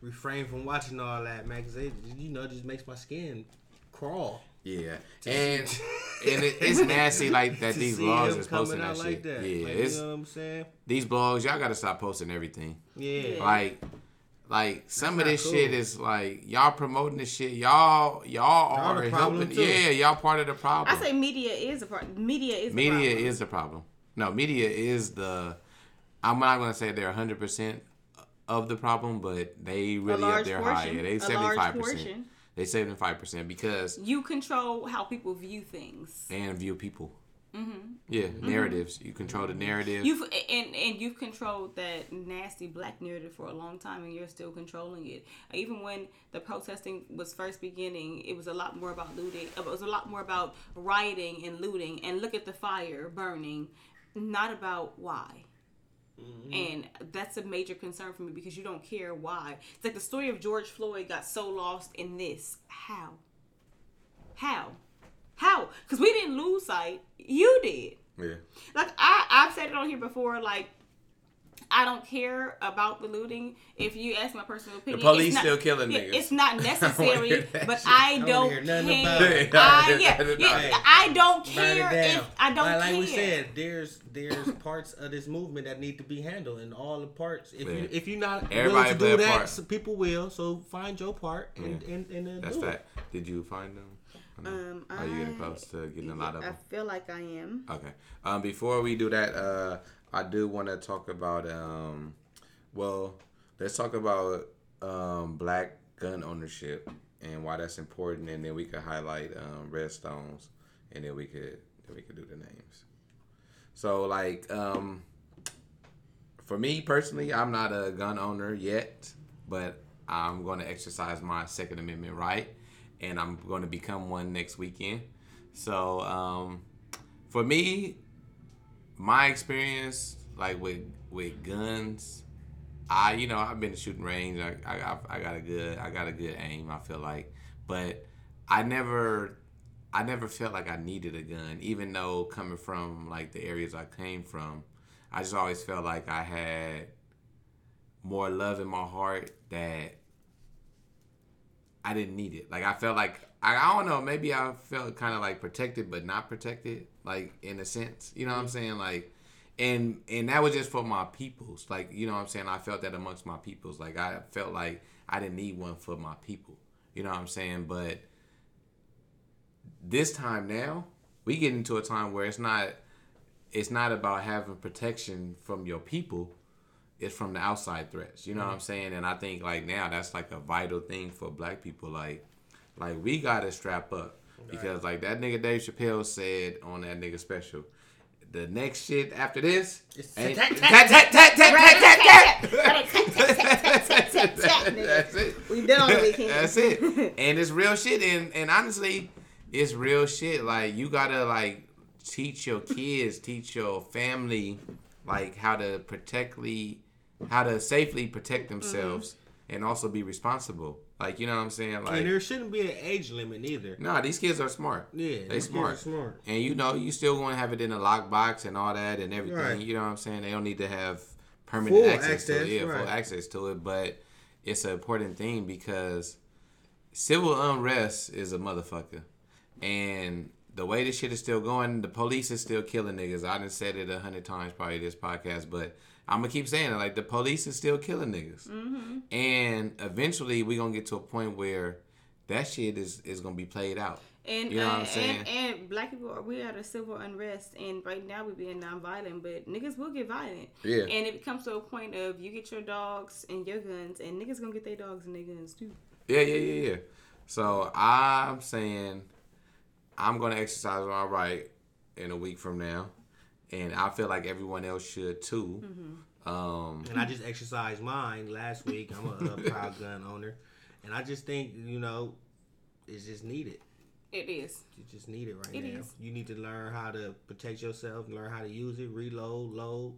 refrain from watching all that, man, because it, you know, just makes my skin crawl. Yeah, and and it, it's nasty like that. To These blogs him is posting coming that shit. like that. Yeah, Like, it's you know what I'm saying? these blogs. Y'all gotta stop posting everything. Yeah. Like, like some of this cool. shit is like y'all promoting this shit. Y'all, y'all, Y'all are helping. too. Yeah, y'all part of the problem. I say media is a part. Media is. The media problem. is the problem. No, media is the. I'm not gonna say they're 100 percent of the problem, but they really up large there portion. high. Yeah, they a 75 large percent. They 75 percent because You control how people view things. and view people. Mm-hmm. Yeah, mm-hmm. narratives. You control the narrative. You've and and you've controlled that nasty black narrative for a long time, and you're still controlling it. Even when the protesting was first beginning, it was a lot more about looting. It was a lot more about rioting and looting, and look at the fire burning, not about why. Mm-hmm. And that's a major concern for me because you don't care why. It's like the story of George Floyd got so lost in this. How? How? How? Because we didn't lose sight. You did yeah. like I, I've said it on here before, like I don't care about the looting. If you ask my personal opinion, the police it's not- still killing niggas. It's not necessary, that but. I I don't don't hear nothing about care. I, yeah, yeah, I don't care if I don't like, like we said, there's there's parts of this movement that need to be handled, and all the parts. If Yeah. you if you're not Everybody willing to do that, so people will. So find your part and Yeah. and, and then That's do it. Did you find them? Um, Are you getting close to getting a lot of Them? I feel like I am. Okay. Um, before we do that, uh, I do want to talk about um, well, let's talk about um, black gun ownership and why that's important, and then we could highlight um, Redstones, and then we could then we could do the names. So like um, for me personally, I'm not a gun owner yet, but I'm going to exercise my Second Amendment right, and I'm going to become one next weekend. So um, for me, my experience like with with guns, I you know I've been to shooting range. I I, I got a good I got a good aim. I feel like, but I never I never felt like I needed a gun, even though coming from like the areas I came from, I just always felt like I had more love in my heart that I didn't need it. Like I felt like I, I don't know, maybe I felt kind of like protected but not protected, like in a sense. You know what I'm mm-hmm. saying? Like and and that was just for my peoples. Like, you know what I'm saying? I felt that amongst my peoples. Like I felt like I didn't need one for my people. You know what I'm saying? But this time now, we get into a time where it's not it's not about having protection from your people it's from the outside threats you know what mm-hmm. i'm saying and i think like now that's like a vital thing for black people like like we gotta strap up right. because like that nigga Dave Chappelle said on that nigga special. The next shit after this, that's it. We done all we can. That's it, and it's real shit. And and honestly, it's real shit. Like you gotta like teach your kids, teach your family, like how to protectly, how to safely protect themselves, mm-hmm. and also be responsible. Like you know what I'm saying? Like and there shouldn't be an age limit either. no, these kids are smart. Yeah, they smart. smart. And you know, you still to have it in a lockbox and all that and everything. Right. You know what I'm saying? They don't need to have permanent Full access, to it. access, Yeah, right. full access to it. But it's an important thing because civil unrest is a motherfucker. And the way this shit is still going, the police is still killing niggas. I done said it a hundred times probably this podcast, but I'm gonna keep saying it. Like the police is still killing niggas, and eventually we are gonna get to a point where that shit is is gonna be played out. And, You know what uh, I'm saying? and and black people are we at a civil unrest and right now we're being nonviolent, but niggas will get violent. Yeah. And it comes to a point of you get your dogs and your guns and niggas gonna get their dogs and their guns too. Yeah, yeah, yeah, yeah. So I'm saying I'm gonna exercise my right in a week from now, and I feel like everyone else should too. Um, And I just exercised mine last week. I'm a, a proud gun owner, and I just think you know, it's just needed. It is. You just need it right It now. is. You need to learn how to protect yourself, learn how to use it, reload, load,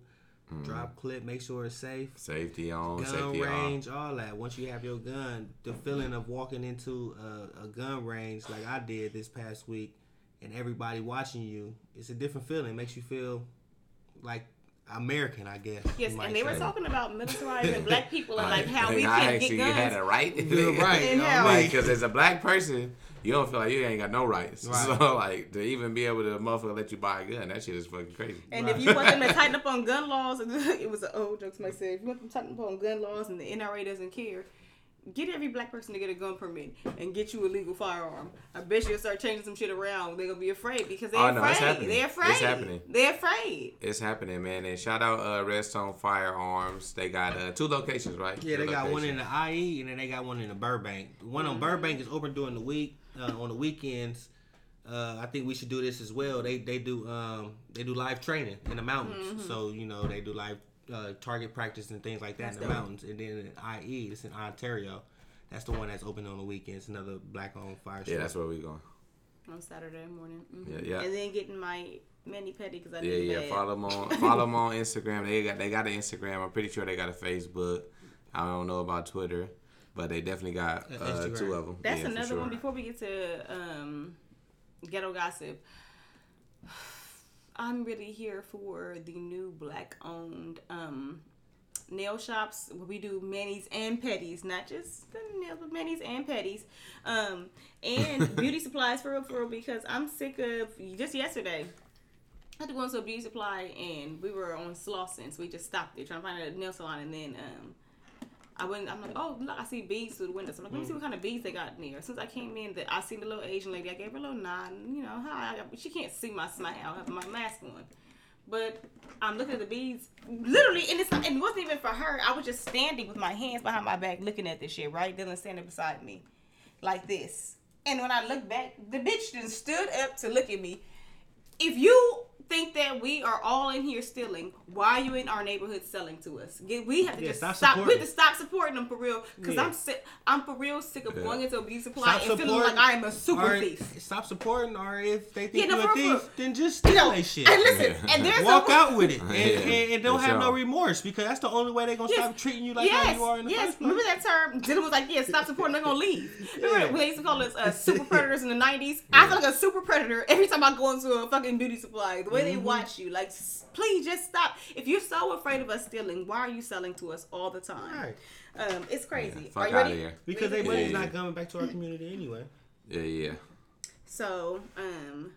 drop clip, make sure it's safe. safety on, gun safety range, all that. Once you have your gun, the feeling of walking into a, a gun range like I did this past week, and everybody watching you, it's a different feeling. It makes you feel like American, I guess. Yes, and they were talking about militarizing black people and like how we I can actually get had guns. a right. You're right. And I how- Like, because as a black person, you don't feel like you ain't got no rights. Right. So, like, to even be able to motherfucker let you buy a gun, that shit is fucking crazy. And Right. if you want them to tighten up on gun laws, it was an old joke somebody said, if you want them to tighten up on gun laws and the NRA doesn't care, get every black person to get a gun permit and get you a legal firearm. I bet you'll start changing some shit around. They're gonna be afraid because they're Oh, no, afraid. it's happening. They're It's afraid. happening. They're afraid. It's happening, man. And shout out uh, Redstone Firearms. They got uh, two locations, right? Yeah, Two they got one in the IE and then they got one in the Burbank. The one on Burbank is open during the week. Uh, on the weekends, uh, I think we should do this as well. They they do um they do live training in the mountains. Mm-hmm. So you know they do live uh, target practice and things like that in the mountains. And then in IE, it's in Ontario. That's the one that's open on the weekends. Another black owned fire Yeah, shop. that's where we going. on Saturday morning. Mhm. Yeah, yeah. And then getting my mani pedi because I Yeah, need yeah. that. Follow them on follow them on Instagram. They got they got an Instagram. I'm pretty sure they got a Facebook. I don't know about Twitter, but they definitely got Uh, uh, two of them. That's yeah, another sure. one. Before we get to um, ghetto gossip, I'm really here for the new black-owned um, nail shops where we do manis and pedis, not just the nails, but manis and pedis, um, and beauty supplies for real, for real. Because I'm sick of just yesterday. I had to go into a beauty supply and we were on Slauson, so we just stopped there trying to find a nail salon, and then um, I went. I'm like, oh look, I see beads through the window. So I'm like, let me see mm. what kind of beads they got in there. As soon as I came in, that I seen the little Asian lady. I gave her a little nod. And, you know, hi. She can't see my smile. I have my mask on. But I'm looking at the beads, literally, and it's not, and it wasn't even for her. I was just standing with my hands behind my back, looking at this shit. Right, Dylan standing beside me, like this. And when I look back, the bitch then stood up to look at me. If you think that we are all in here stealing, why are you in our neighborhood selling to us? We have to Yeah, just stop stop. We have to stop supporting them for real. Because Yeah. I'm sick. I'm for real sick of Yeah. going into a beauty supply Stop and feeling like I am a super or thief. Stop supporting, or if they think Yeah, no, you're a for real. thief, then just steal No, that shit. and listen, Yeah. and there's Walk a, out with it and, Yeah, and, and don't for have no remorse because that's the only way they're gonna Yes. stop treating you like how yes, you are in the yes. first place. Remember that term? Dylan was like, "Yeah, stop supporting. They're gonna leave." Remember Yeah. when they used to call us uh, super predators in the '90s? I feel like a super predator every time I go into a fucking beauty supply. The way Mm-hmm. they watch you, like, please just stop. If you're so afraid of us stealing, why are you selling to us all the time? Right. Um, it's crazy. Yeah, are fuck you out ready? of here. Because they Ready? money's Yeah. not coming back to our community anyway. Yeah, yeah. So, um,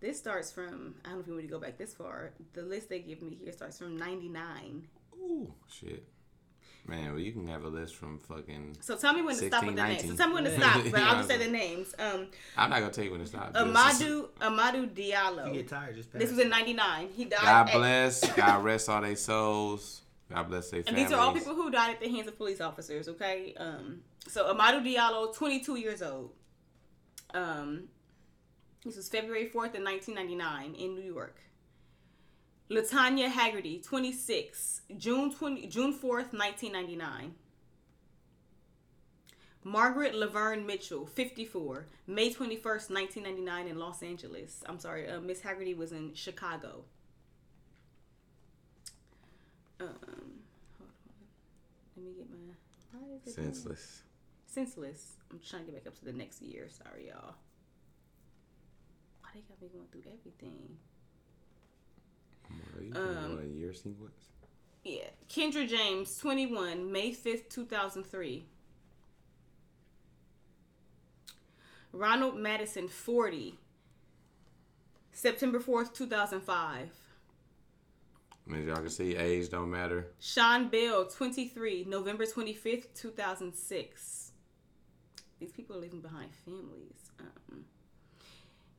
this starts from I don't know if you want to go back this far. The list they give me here starts from '99. Ooh, shit. Man, well, you can have a list from fucking. So tell me when to stop 16, with the names. So tell me when to stop, but I'll just say the names. Um, I'm not gonna tell you when to stop. Amadou Amadou If you get tired, just pass. This was in '99. He died. God at- bless. God rest all their souls. God bless their And families. these are all people who died at the hands of police officers. Okay. Um. So Amadou Diallo, 22 years old. Um. This was February 4th in 1999 in New York. Latanya Haggerty, 26, June 20, June 4th, 1999. Margaret Laverne Mitchell, 54, May 21st, 1999 in Los Angeles. I'm sorry, uh, Miss Haggerty was in Chicago. Um, hold on. Let me get my. Senseless. Senseless. I'm trying to get back up to the next year. Sorry, y'all. Why they got me going through everything? Are you Um, doing? a year sequence? Yeah. Kendra James, 21, May 5th, 2003. Ronald Madison, 40, September 4th, 2005. As y'all can see, age don't matter. Sean Bell, 23, November 25th, 2006. These people are leaving behind families. Um,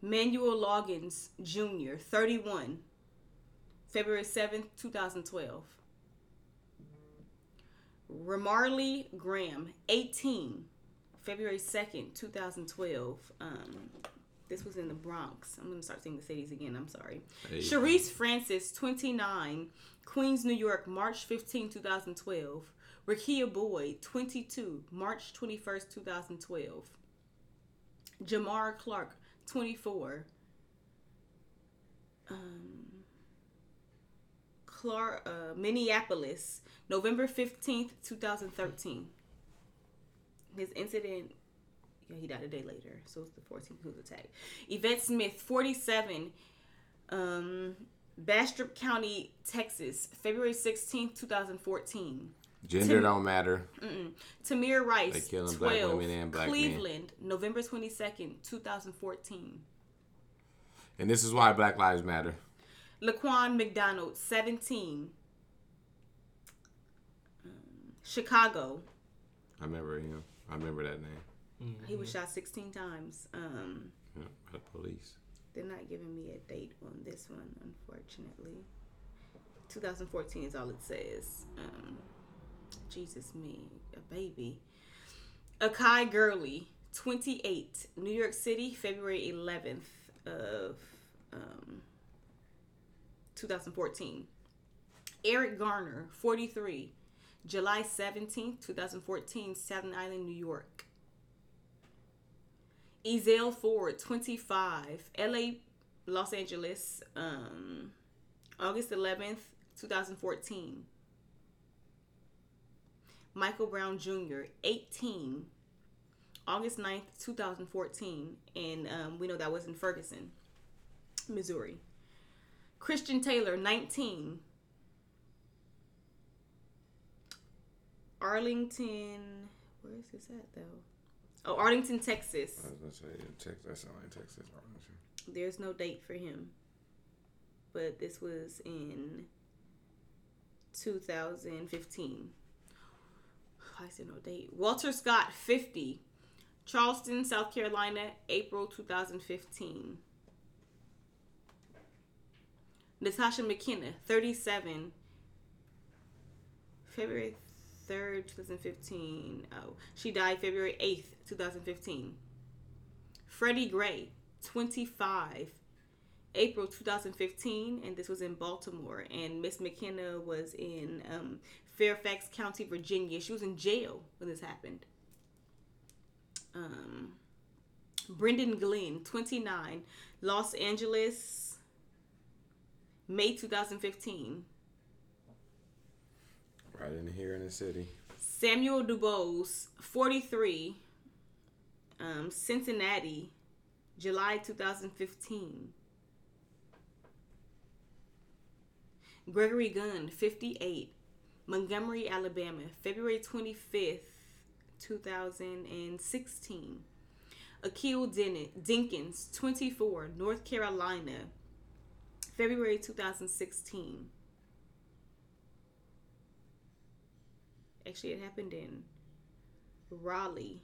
Manuel Loggins Jr., 31, February 7th, 2012. Ramarley Graham, 18, February 2nd, 2012. Um, this was in the Bronx. I'm going to start saying the cities again. I'm sorry. Hey. Shereese Francis, 29, Queens, New York, March 15, 2012. Rekia Boyd, 22, March 21st, 2012. Jamar Clark, 24. Um, Clark, uh, Minneapolis, November 15th, 2013. His incident, yeah, he died a day later, so it's the 14th who was attacked. Yvette Smith, 47, um, Bastrop County, Texas, February 16th, 2014. Gender Tim- don't matter. Tamir They Rice, black 12, women and black men. Cleveland, November 22nd, 2014. And this is why Black Lives Matter. Laquan McDonald, 17. Um, Chicago, I remember him. I remember that name. he was shot 16 times. Um, Yeah, by the police. they're not giving me a date on this one, unfortunately. 2014 is all it says. Um, Jesus me, a baby. Akai Gurley, 28. New York City, February 11th of um, 2014. Eric Garner, 43. July 17th, 2014, Staten Island, New York. Ezell Ford, 25. LA, Los Angeles, um, August 11th, 2014. Michael Brown Jr., 18. August 9th, 2014. And um, we know that was in Ferguson, Missouri. Christian Taylor, 19. Arlington, where is this at though? Oh, Arlington, Texas. I was gonna say Texas. That sound like Texas. aren't? There's no date for him. But this was in 2015. I said no date. Walter Scott, 50. Charleston, South Carolina, April 2015. Natasha McKenna, 37. February 3rd, 2015. Oh, she died February 8th, 2015. Freddie Gray, 25. April 2015, and this was in Baltimore. And Miss McKenna was in um, Fairfax County, Virginia. She was in jail when this happened. Um, Brendon Glenn, 29, Los Angeles, May 2015. Right in here in the city. Samuel Dubose, 43, um, Cincinnati, July 2015. Gregory Gunn, 58, Montgomery, Alabama, February 25th, 2016. Akiel Denkins, 24, North Carolina, February 2016. Actually, it happened in Raleigh,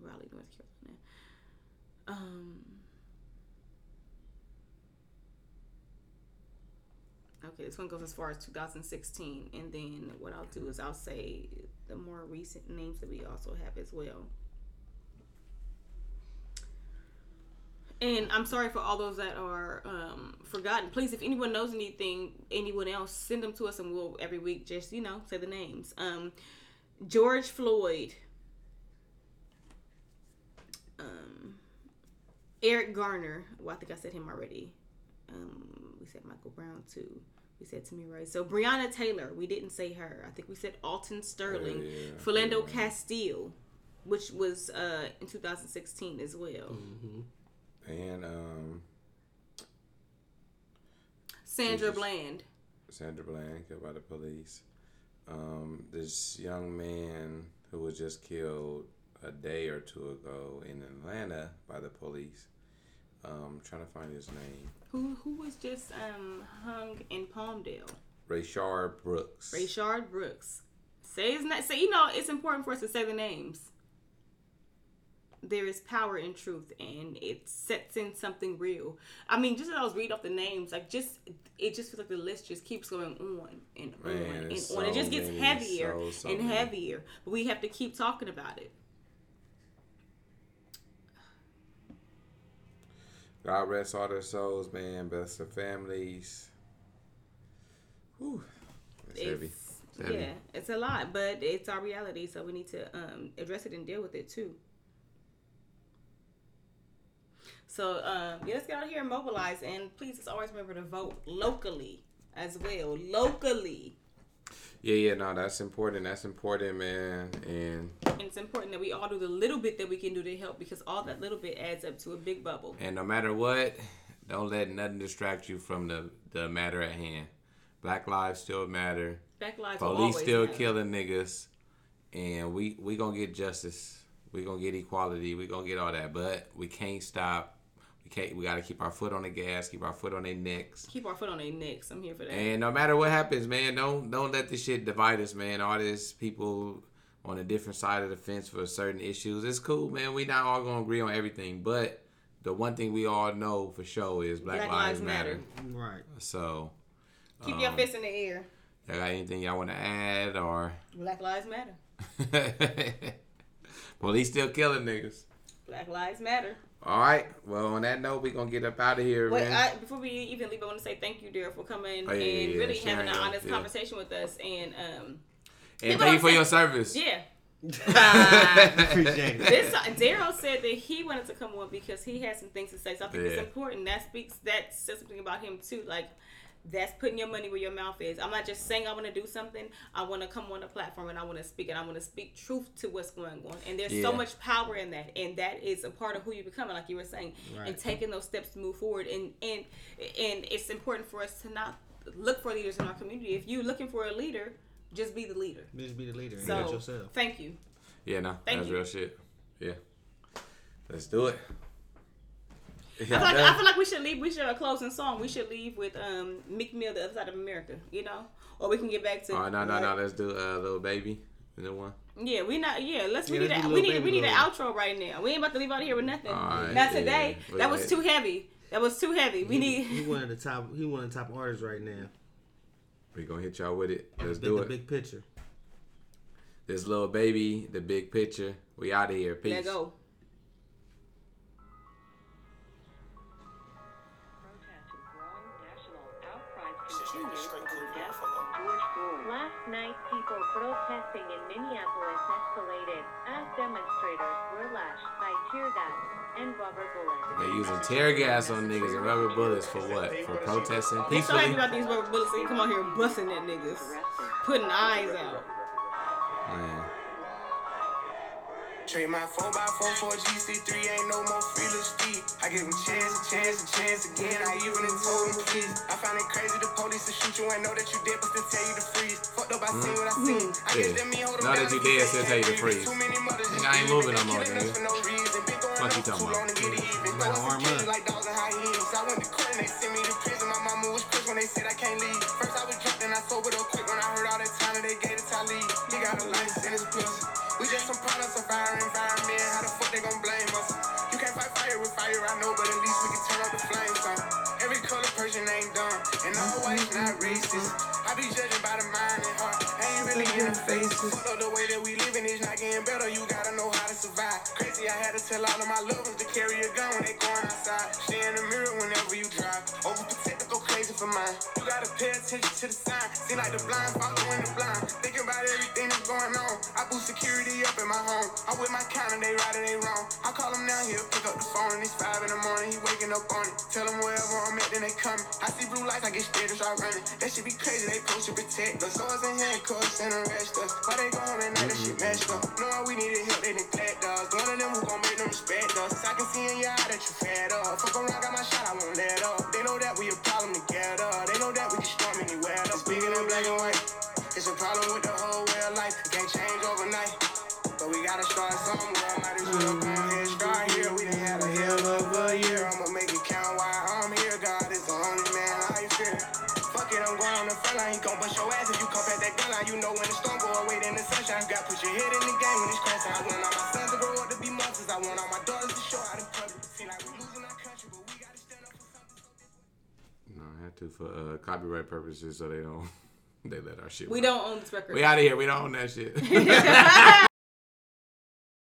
Raleigh, North Carolina. Um. Okay, this one goes as far as 2016, and then what I'll do is I'll say the more recent names that we also have as well. And I'm sorry for all those that are um, forgotten. Please, if anyone knows anything, anyone else, send them to us, and we'll every week just you know say the names. Um, George Floyd, um, Eric Garner. Well, I think I said him already. Um, we said Michael Brown too. We said Timmy Rice. So Breonna Taylor, we didn't say her. I think we said Alton Sterling, Oh, Yeah. Castile, which was uh, in 2016 as well. Mm-hmm. And um, Sandra Jesus. Bland. Sandra Bland killed by the police. Um, this young man who was just killed a day or two ago in Atlanta by the police. Um, trying to find his name. Who who was just um hung in Palmdale? Rayshard Brooks. Rayshard Brooks. Say his name. Say you know it's important for us to say the names. There is power in truth, and it sets in something real. I mean, just as I was reading off the names, like just it just feels like the list just keeps going on and on Man, and on. It just gets many, heavier so, so and many. heavier. But we have to keep talking about it. God rest all their souls, man. Bless their families. Whew. It's, heavy. It's heavy. yeah, it's a lot, but it's our reality, so we need to um, address it and deal with it too. So um, yeah, let's get out here and mobilize, and please, just always remember to vote locally as well. Locally, Yeah, yeah, no, that's important. That's important, man. And and it's important that we all do the little bit that we can do to help, because all that little bit adds up to a big bubble. and no matter what, don't let nothing distract you from the the matter at hand. Black lives still matter. Black lives Police still matter. killing niggas, and we we gonna get justice. We gonna get equality. We gonna get all that, but we can't stop. We can't. We gotta keep our foot on the gas. Keep our foot on their necks. Keep our foot on their necks. I'm here for that. And no matter what happens, man, don't don't let this shit divide us, man. All this people on a different side of the fence for certain issues. It's cool, man. We not all gonna agree on everything, but the one thing we all know for sure is Black, Lives, matter. Right. So, Keep your um, fists in the air. y'all got anything y'all want to add or? Black lives matter. Police still killing niggas. Black Lives Matter. All right. Well, on that note, we're gonna get up out of here, Wait, man. I, before we even leave, I want to say thank you, Daryl, for coming Oh, yeah, yeah, and yeah, really sharing having an honest yeah. conversation with us. And um, and thank you for say- your service. yeah, Appreciate it. this Daryl said that he wanted to come on because he had some things to say. So I think it's important. That speaks. That says something about him too. Like that's putting your money where your mouth is. I'm not just saying I want to do something. I want to come on a platform and I want to speak and I want to speak truth to what's going on. And there's so much power in that, and that is a part of who you're becoming, like you were saying, and taking those steps to move forward. And and and it's important for us to not look for leaders in our community. If you're looking for a leader, just be the leader. Just be the leader So yourself. thank you. Yeah, no, Thank that's you. real shit. Yeah. Let's do it. I feel, like, I feel like we should leave. We should have a closing song. We should leave with um Meek Mill, "The Other Side of America." You know, or we can get back to. Oh no no no! Let's do uh, Lil Baby. You know one. Yeah, we not. Yeah, let's. We Yeah, need. let's A, do we Lil need. We need an outro right now. We ain't about to leave out of here with nothing. Alright, not today. yeah. That was Wait. too heavy. That was too heavy. We He, he one of the top. He one of the top artists right now. We gonna hit y'all with it. Let's Big, do the it. big picture. This Lil Baby, the big picture. We out of here. Peace. Let go. Last night, people protesting in Minneapolis escalated as demonstrators were lashed by tear gas and rubber bullets. They're using tear gas on niggas and rubber bullets for what? For protesting They so happy peacefully? about these rubber bullets. So you come out here busting at niggas, putting eyes out. Man. Trade my 4x4 for a GC3, ain't no more free little Steve. I give him chance, a chance, a chance again. I even told him please. I find it crazy the police to shoot you and know that you dead, but still tell you to freeze. Fucked up, I seen what I seen. I Yeah. guess mm-hmm. that me hold 'em Know that you dead, still tell you to freeze. Too many mothers Nigga, I ain't moving no more, nigga. for no reason. Been going Fuck on you talking about? to get even. Better Throwing arm up. like dogs in hyenas. I went to court and they sent me to prison. My mama was pissed when they said I can't leave. Not racist. I be judging by the mind and heart, ain't really in the faces. Fuck the way that we living is not getting better. You gotta know how to survive. Crazy, I had to tell all of my loved ones to carry a gun when they going outside. Stay in the mirror whenever you drive. Overprotective, go crazy for mine. Pay attention to the sign. Seem like the blind following the blind. Thinking about everything that's going on. I boost security up in my home. I'm with my kind they right or they wrong. I call him now, he'll pick up the phone. It's five in the morning, he waking up on it. Tell him wherever I'm at, then they coming. I see blue lights, I get scared and start running. That shit be crazy, they supposed to protect us. Swords and handcuffs and arrest us. Why they go home at night, that shit messed up. Knowing we needed help, they neglect us. One of them who gon' make them respect us. I can see in your eye that you fed up. Fuck around, got my shot, I won't let up. They know that we a problem together. It's black and white. It's a problem with the whole way of life. It can't change overnight. But we gotta start somewhere. Might as well go ahead, start here. We done had a hell of a year. I'ma make it count while I'm here. God is the only man I fear. Fuck it, I'm going on the front line. He gon' bust your ass if you come back that gun line. You know when the storm go away, then the sunshine. You gotta put your head in the game when it's crash. I want all my sons to grow up to be monsters. I want all my daughters to show how to public. Seem like we losing our country, but we gotta stand up for something. No, I had to for uh, copyright purposes, so they don't they let our shit. We run. don't own this record. We out of here. We don't own that shit.